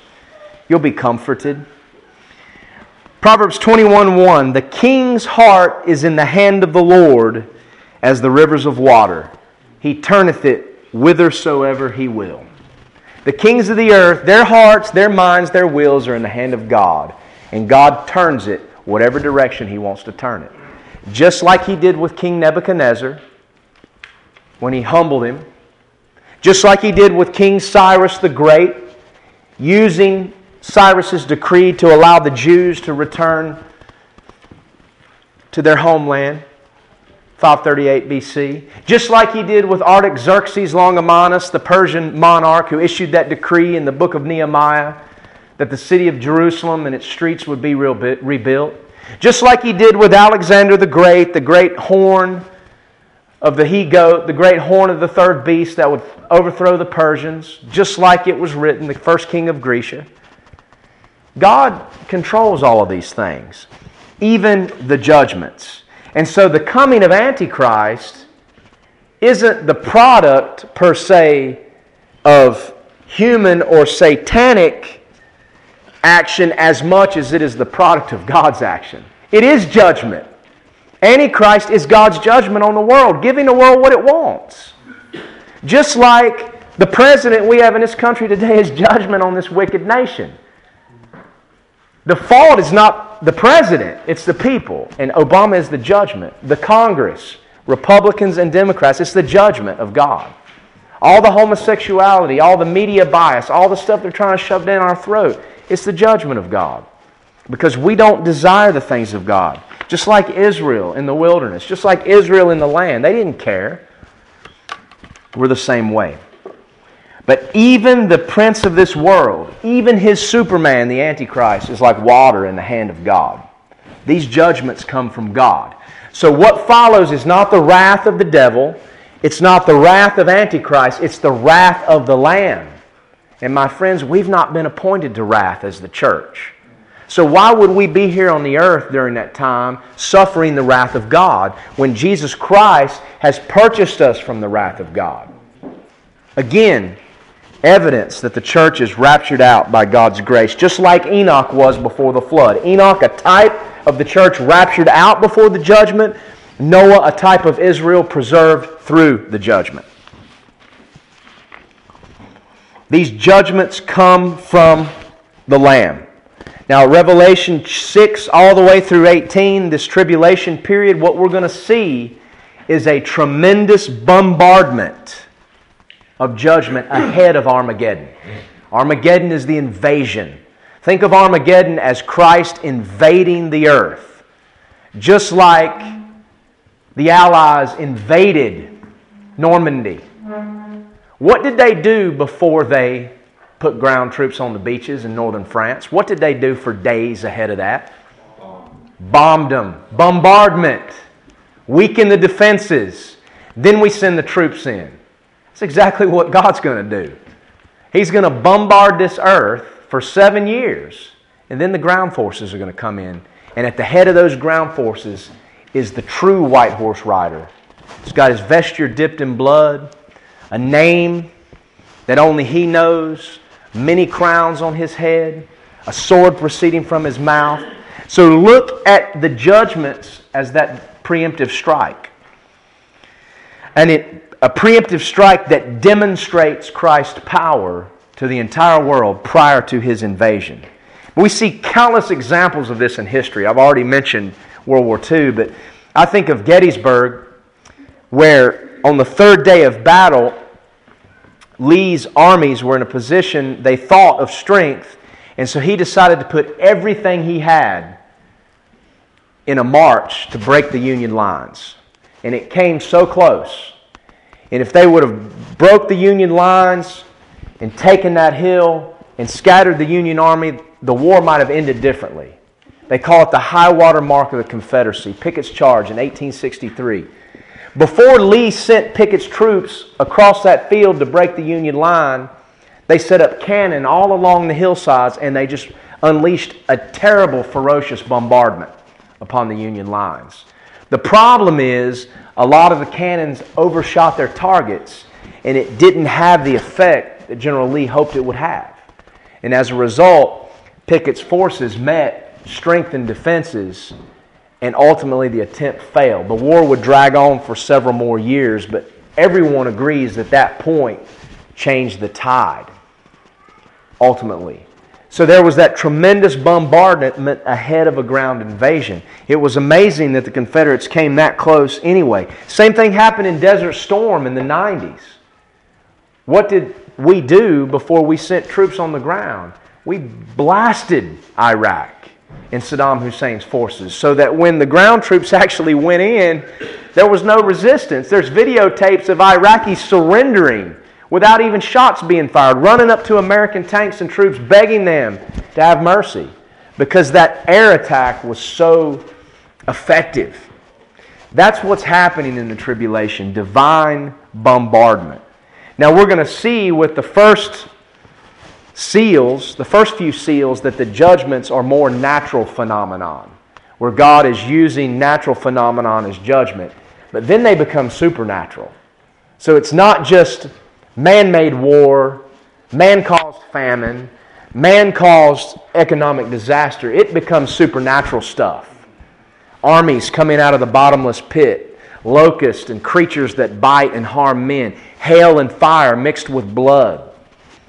S1: You'll be comforted. Proverbs 21 1 The king's heart is in the hand of the Lord as the rivers of water. He turneth it whithersoever he will. The kings of the earth, their hearts, their minds, their wills are in the hand of God. And God turns it whatever direction he wants to turn it. Just like he did with King Nebuchadnezzar when he humbled him. Just like he did with King Cyrus the Great, using Cyrus's decree to allow the Jews to return to their homeland. 538 BC. Just like he did with Artaxerxes Longimanus, the Persian monarch who issued that decree in the book of Nehemiah that the city of Jerusalem and its streets would be rebuilt. Just like he did with Alexander the Great, the great horn of the he goat, the great horn of the third beast that would overthrow the Persians, just like it was written, the first king of Grecia. God controls all of these things, even the judgments. And so the coming of Antichrist isn't the product per se of human or satanic action as much as it is the product of God's action. It is judgment. Antichrist is God's judgment on the world, giving the world what it wants. Just like the president we have in this country today is judgment on this wicked nation. The fault is not the president, it's the people. And Obama is the judgment. The Congress, Republicans and Democrats, it's the judgment of God. all the homosexuality, all the media bias, all the stuff they're trying to shove down our throat. It's the judgment of God. Because we don't desire the things of God. Just like Israel in the wilderness, just like Israel in the land. They didn't care. We're the same way. But even the prince of this world, even his Superman, the Antichrist, is like water in the hand of God. These judgments come from God. So what follows is not the wrath of the devil, it's not the wrath of Antichrist, it's the wrath of the Lamb. And my friends, we've not been appointed to wrath as the church. So why would we be here on the earth during that time suffering the wrath of God when Jesus Christ has purchased us from the wrath of God? Again, evidence that the church is raptured out by God's grace, just like Enoch was before the flood. Enoch, a type of the church raptured out before the judgment, Noah, a type of Israel preserved through the judgment. These judgments come from the Lamb. Now, Revelation 6 all the way through 18, this tribulation period, what we're going to see is a tremendous bombardment of judgment ahead of Armageddon. Armageddon is the invasion. Think of Armageddon as Christ invading the earth, just like the Allies invaded Normandy. What did they do before they put ground troops on the beaches in northern France? What did they do for days ahead of that? Bombed them. Bombardment. Weaken the defenses. Then we send the troops in. That's exactly what God's going to do. He's going to bombard this earth for seven years, and then the ground forces are going to come in. And at the head of those ground forces is the true white horse rider. He's got his vesture dipped in blood, a name that only he knows, many crowns on his head, a sword proceeding from his mouth. So look at the judgments as that preemptive strike. And it a preemptive strike that demonstrates Christ's power to the entire world prior to his invasion. We see countless examples of this in history. I've already mentioned World War II, but I think of Gettysburg, where on the third day of battle, Lee's armies were in a position they thought of strength, and so he decided to put everything he had in a march to break the Union lines. And it came so close and if they would have broke the Union lines and taken that hill and scattered the Union army, the war might have ended differently. They call it the high water mark of the Confederacy, Pickett's charge in 1863. Before Lee sent Pickett's troops across that field to break the Union line, they set up cannon all along the hillsides and they just unleashed a terrible, ferocious bombardment upon the Union lines. The problem is a lot of the cannons overshot their targets, and it didn't have the effect that General Lee hoped it would have. And as a result, Pickett's forces met strengthened defenses, and ultimately the attempt failed. The war would drag on for several more years, but everyone agrees that that point changed the tide, ultimately. So there was that tremendous bombardment ahead of a ground invasion. It was amazing that the Confederates came that close anyway. Same thing happened in Desert Storm in the 90s. What did we do before we sent troops on the ground? We blasted Iraq and Saddam Hussein's forces so that when the ground troops actually went in, there was no resistance. There's videotapes of Iraqis surrendering without even shots being fired, running up to American tanks and troops, begging them to have mercy because that air attack was so effective. That's what's happening in the tribulation divine bombardment. Now, we're going to see with the first seals, the first few seals, that the judgments are more natural phenomenon, where God is using natural phenomenon as judgment. But then they become supernatural. So it's not just man made war, man caused famine, man caused economic disaster. It becomes supernatural stuff. Armies coming out of the bottomless pit, locusts and creatures that bite and harm men, hail and fire mixed with blood.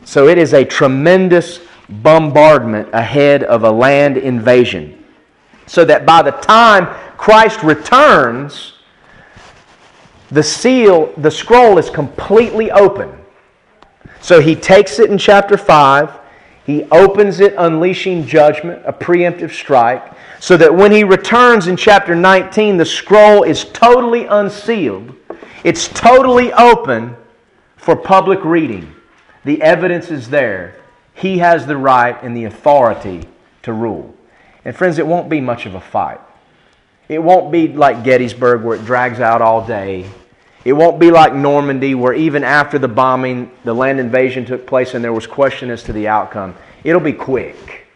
S1: So it is a tremendous bombardment ahead of a land invasion. So that by the time Christ returns, the seal, the scroll is completely open. So he takes it in chapter 5. He opens it, unleashing judgment, a preemptive strike, so that when he returns in chapter 19, the scroll is totally unsealed. It's totally open for public reading. The evidence is there. He has the right and the authority to rule. And friends, it won't be much of a fight. It won't be like Gettysburg where it drags out all day. It won't be like Normandy where even after the bombing, the land invasion took place and there was question as to the outcome. It'll be quick.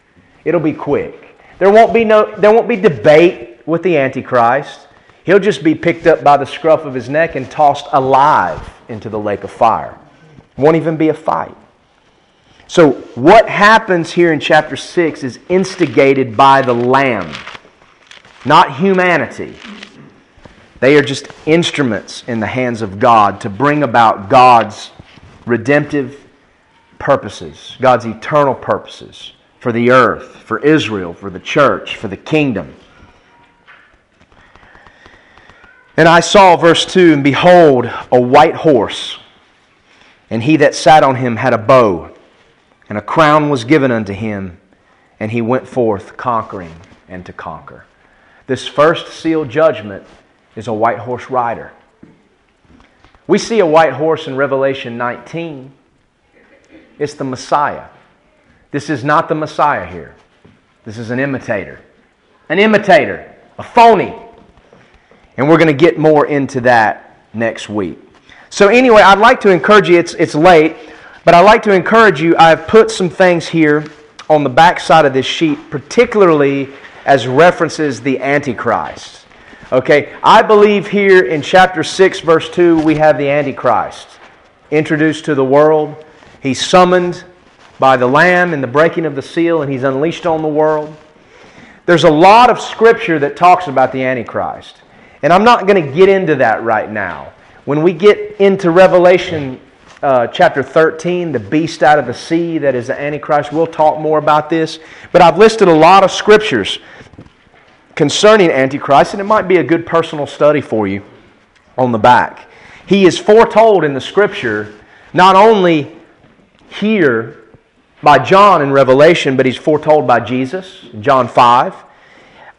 S1: It'll be quick. There won't be no there won't be debate with the antichrist. He'll just be picked up by the scruff of his neck and tossed alive into the lake of fire. Won't even be a fight. So, what happens here in chapter 6 is instigated by the Lamb, not humanity. They are just instruments in the hands of God to bring about God's redemptive purposes, God's eternal purposes for the earth, for Israel, for the church, for the kingdom. And I saw, verse 2, and behold, a white horse, and he that sat on him had a bow and a crown was given unto him, and he went forth conquering and to conquer. This first sealed judgment is a white horse rider. We see a white horse in Revelation 19. It's the Messiah. This is not the Messiah here. This is an imitator. An imitator, a phony. And we're going to get more into that next week. So, anyway, I'd like to encourage you, it's, it's late. But I'd like to encourage you, I've put some things here on the back side of this sheet, particularly as references the Antichrist. Okay, I believe here in chapter 6, verse 2, we have the Antichrist introduced to the world. He's summoned by the Lamb in the breaking of the seal, and he's unleashed on the world. There's a lot of scripture that talks about the Antichrist. And I'm not going to get into that right now. When we get into Revelation uh, chapter 13, the beast out of the sea that is the Antichrist. We'll talk more about this. But I've listed a lot of scriptures concerning Antichrist, and it might be a good personal study for you on the back. He is foretold in the scripture not only here by John in Revelation, but he's foretold by Jesus, John 5.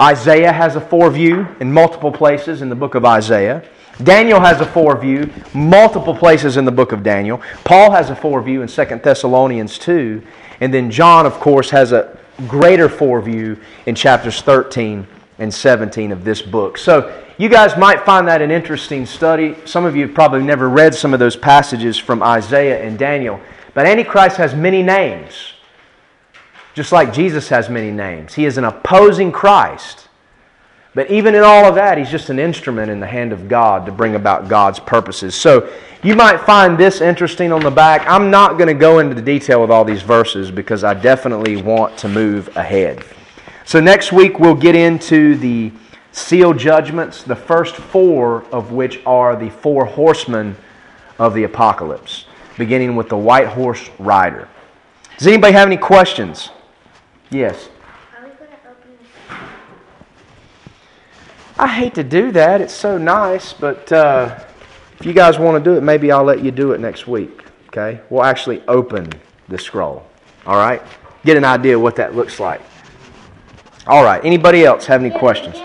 S1: Isaiah has a foreview in multiple places in the book of Isaiah. Daniel has a foreview, multiple places in the book of Daniel. Paul has a foreview in Second Thessalonians 2. And then John, of course, has a greater foreview in chapters 13 and 17 of this book. So you guys might find that an interesting study. Some of you probably never read some of those passages from Isaiah and Daniel. But Antichrist has many names, just like Jesus has many names. He is an opposing Christ. But even in all of that, he's just an instrument in the hand of God to bring about God's purposes. So you might find this interesting on the back. I'm not going to go into the detail with all these verses because I definitely want to move ahead. So next week we'll get into the seal judgments, the first four of which are the four horsemen of the apocalypse, beginning with the white horse rider. Does anybody have any questions? Yes. I hate to do that. It's so nice, but uh, if you guys want to do it, maybe I'll let you do it next week. Okay? We'll actually open the scroll. All right? Get an idea what that looks like. All right. Anybody else have any questions?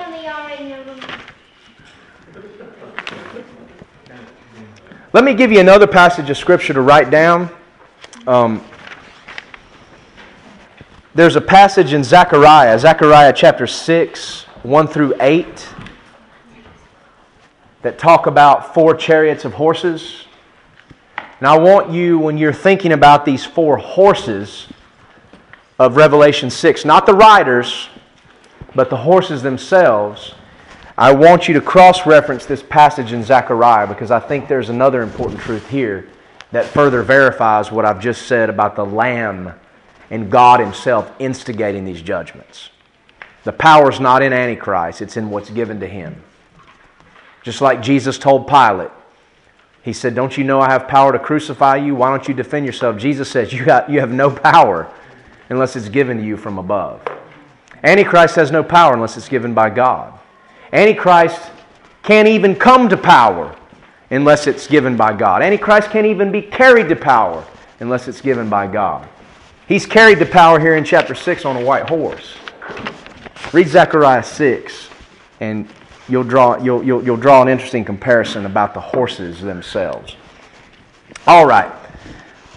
S1: Let me give you another passage of Scripture to write down. Um, there's a passage in Zechariah, Zechariah chapter 6, 1 through 8 that talk about four chariots of horses. And I want you, when you're thinking about these four horses of Revelation 6, not the riders, but the horses themselves, I want you to cross reference this passage in Zechariah because I think there's another important truth here that further verifies what I've just said about the Lamb and God Himself instigating these judgments. The power's not in Antichrist, it's in what's given to Him. Just like Jesus told Pilate, he said, Don't you know I have power to crucify you? Why don't you defend yourself? Jesus says, You, got, you have no power unless it's given to you from above. Antichrist has no power unless it's given by God. Antichrist can't even come to power unless it's given by God. Antichrist can't even be carried to power unless it's given by God. He's carried to power here in chapter 6 on a white horse. Read Zechariah 6, and you'll draw, you'll, you'll, you'll draw an interesting comparison about the horses themselves. All right.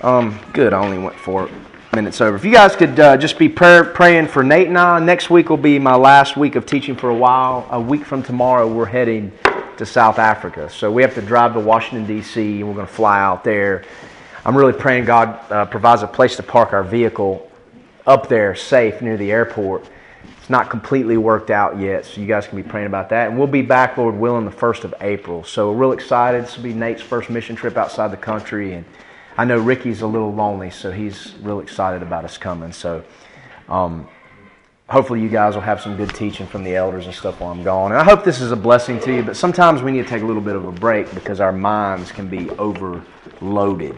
S1: Um, good. I only went four minutes over. If you guys could uh, just be praying for Nate and I, next week will be my last week of teaching for a while. A week from tomorrow, we're heading to South Africa. So we have to drive to Washington, D.C., and we're going to fly out there. I'm really praying God uh, provides a place to park our vehicle up there safe near the airport. It's not completely worked out yet, so you guys can be praying about that. And we'll be back, Lord willing, the 1st of April. So we're real excited. This will be Nate's first mission trip outside the country. And I know Ricky's a little lonely, so he's real excited about us coming. So um, hopefully you guys will have some good teaching from the elders and stuff while I'm gone. And I hope this is a blessing to you, but sometimes we need to take a little bit of a break because our minds can be overloaded.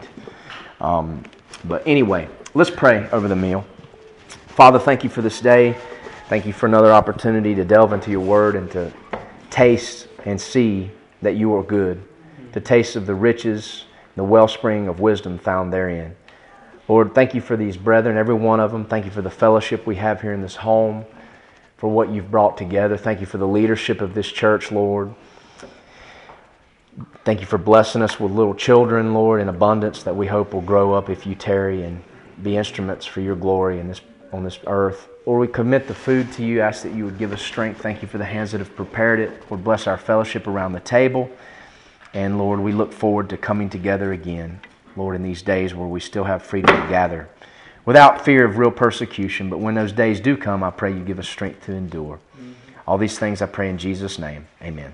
S1: Um, but anyway, let's pray over the meal. Father, thank you for this day. Thank you for another opportunity to delve into your word and to taste and see that you are good, to taste of the riches, the wellspring of wisdom found therein. Lord, thank you for these brethren, every one of them. Thank you for the fellowship we have here in this home, for what you've brought together. Thank you for the leadership of this church, Lord. Thank you for blessing us with little children, Lord, in abundance that we hope will grow up if you tarry and be instruments for your glory in this, on this earth. Lord, we commit the food to you, ask that you would give us strength. Thank you for the hands that have prepared it. Lord, bless our fellowship around the table. And Lord, we look forward to coming together again. Lord, in these days where we still have freedom to gather without fear of real persecution. But when those days do come, I pray you give us strength to endure. Mm-hmm. All these things I pray in Jesus' name. Amen.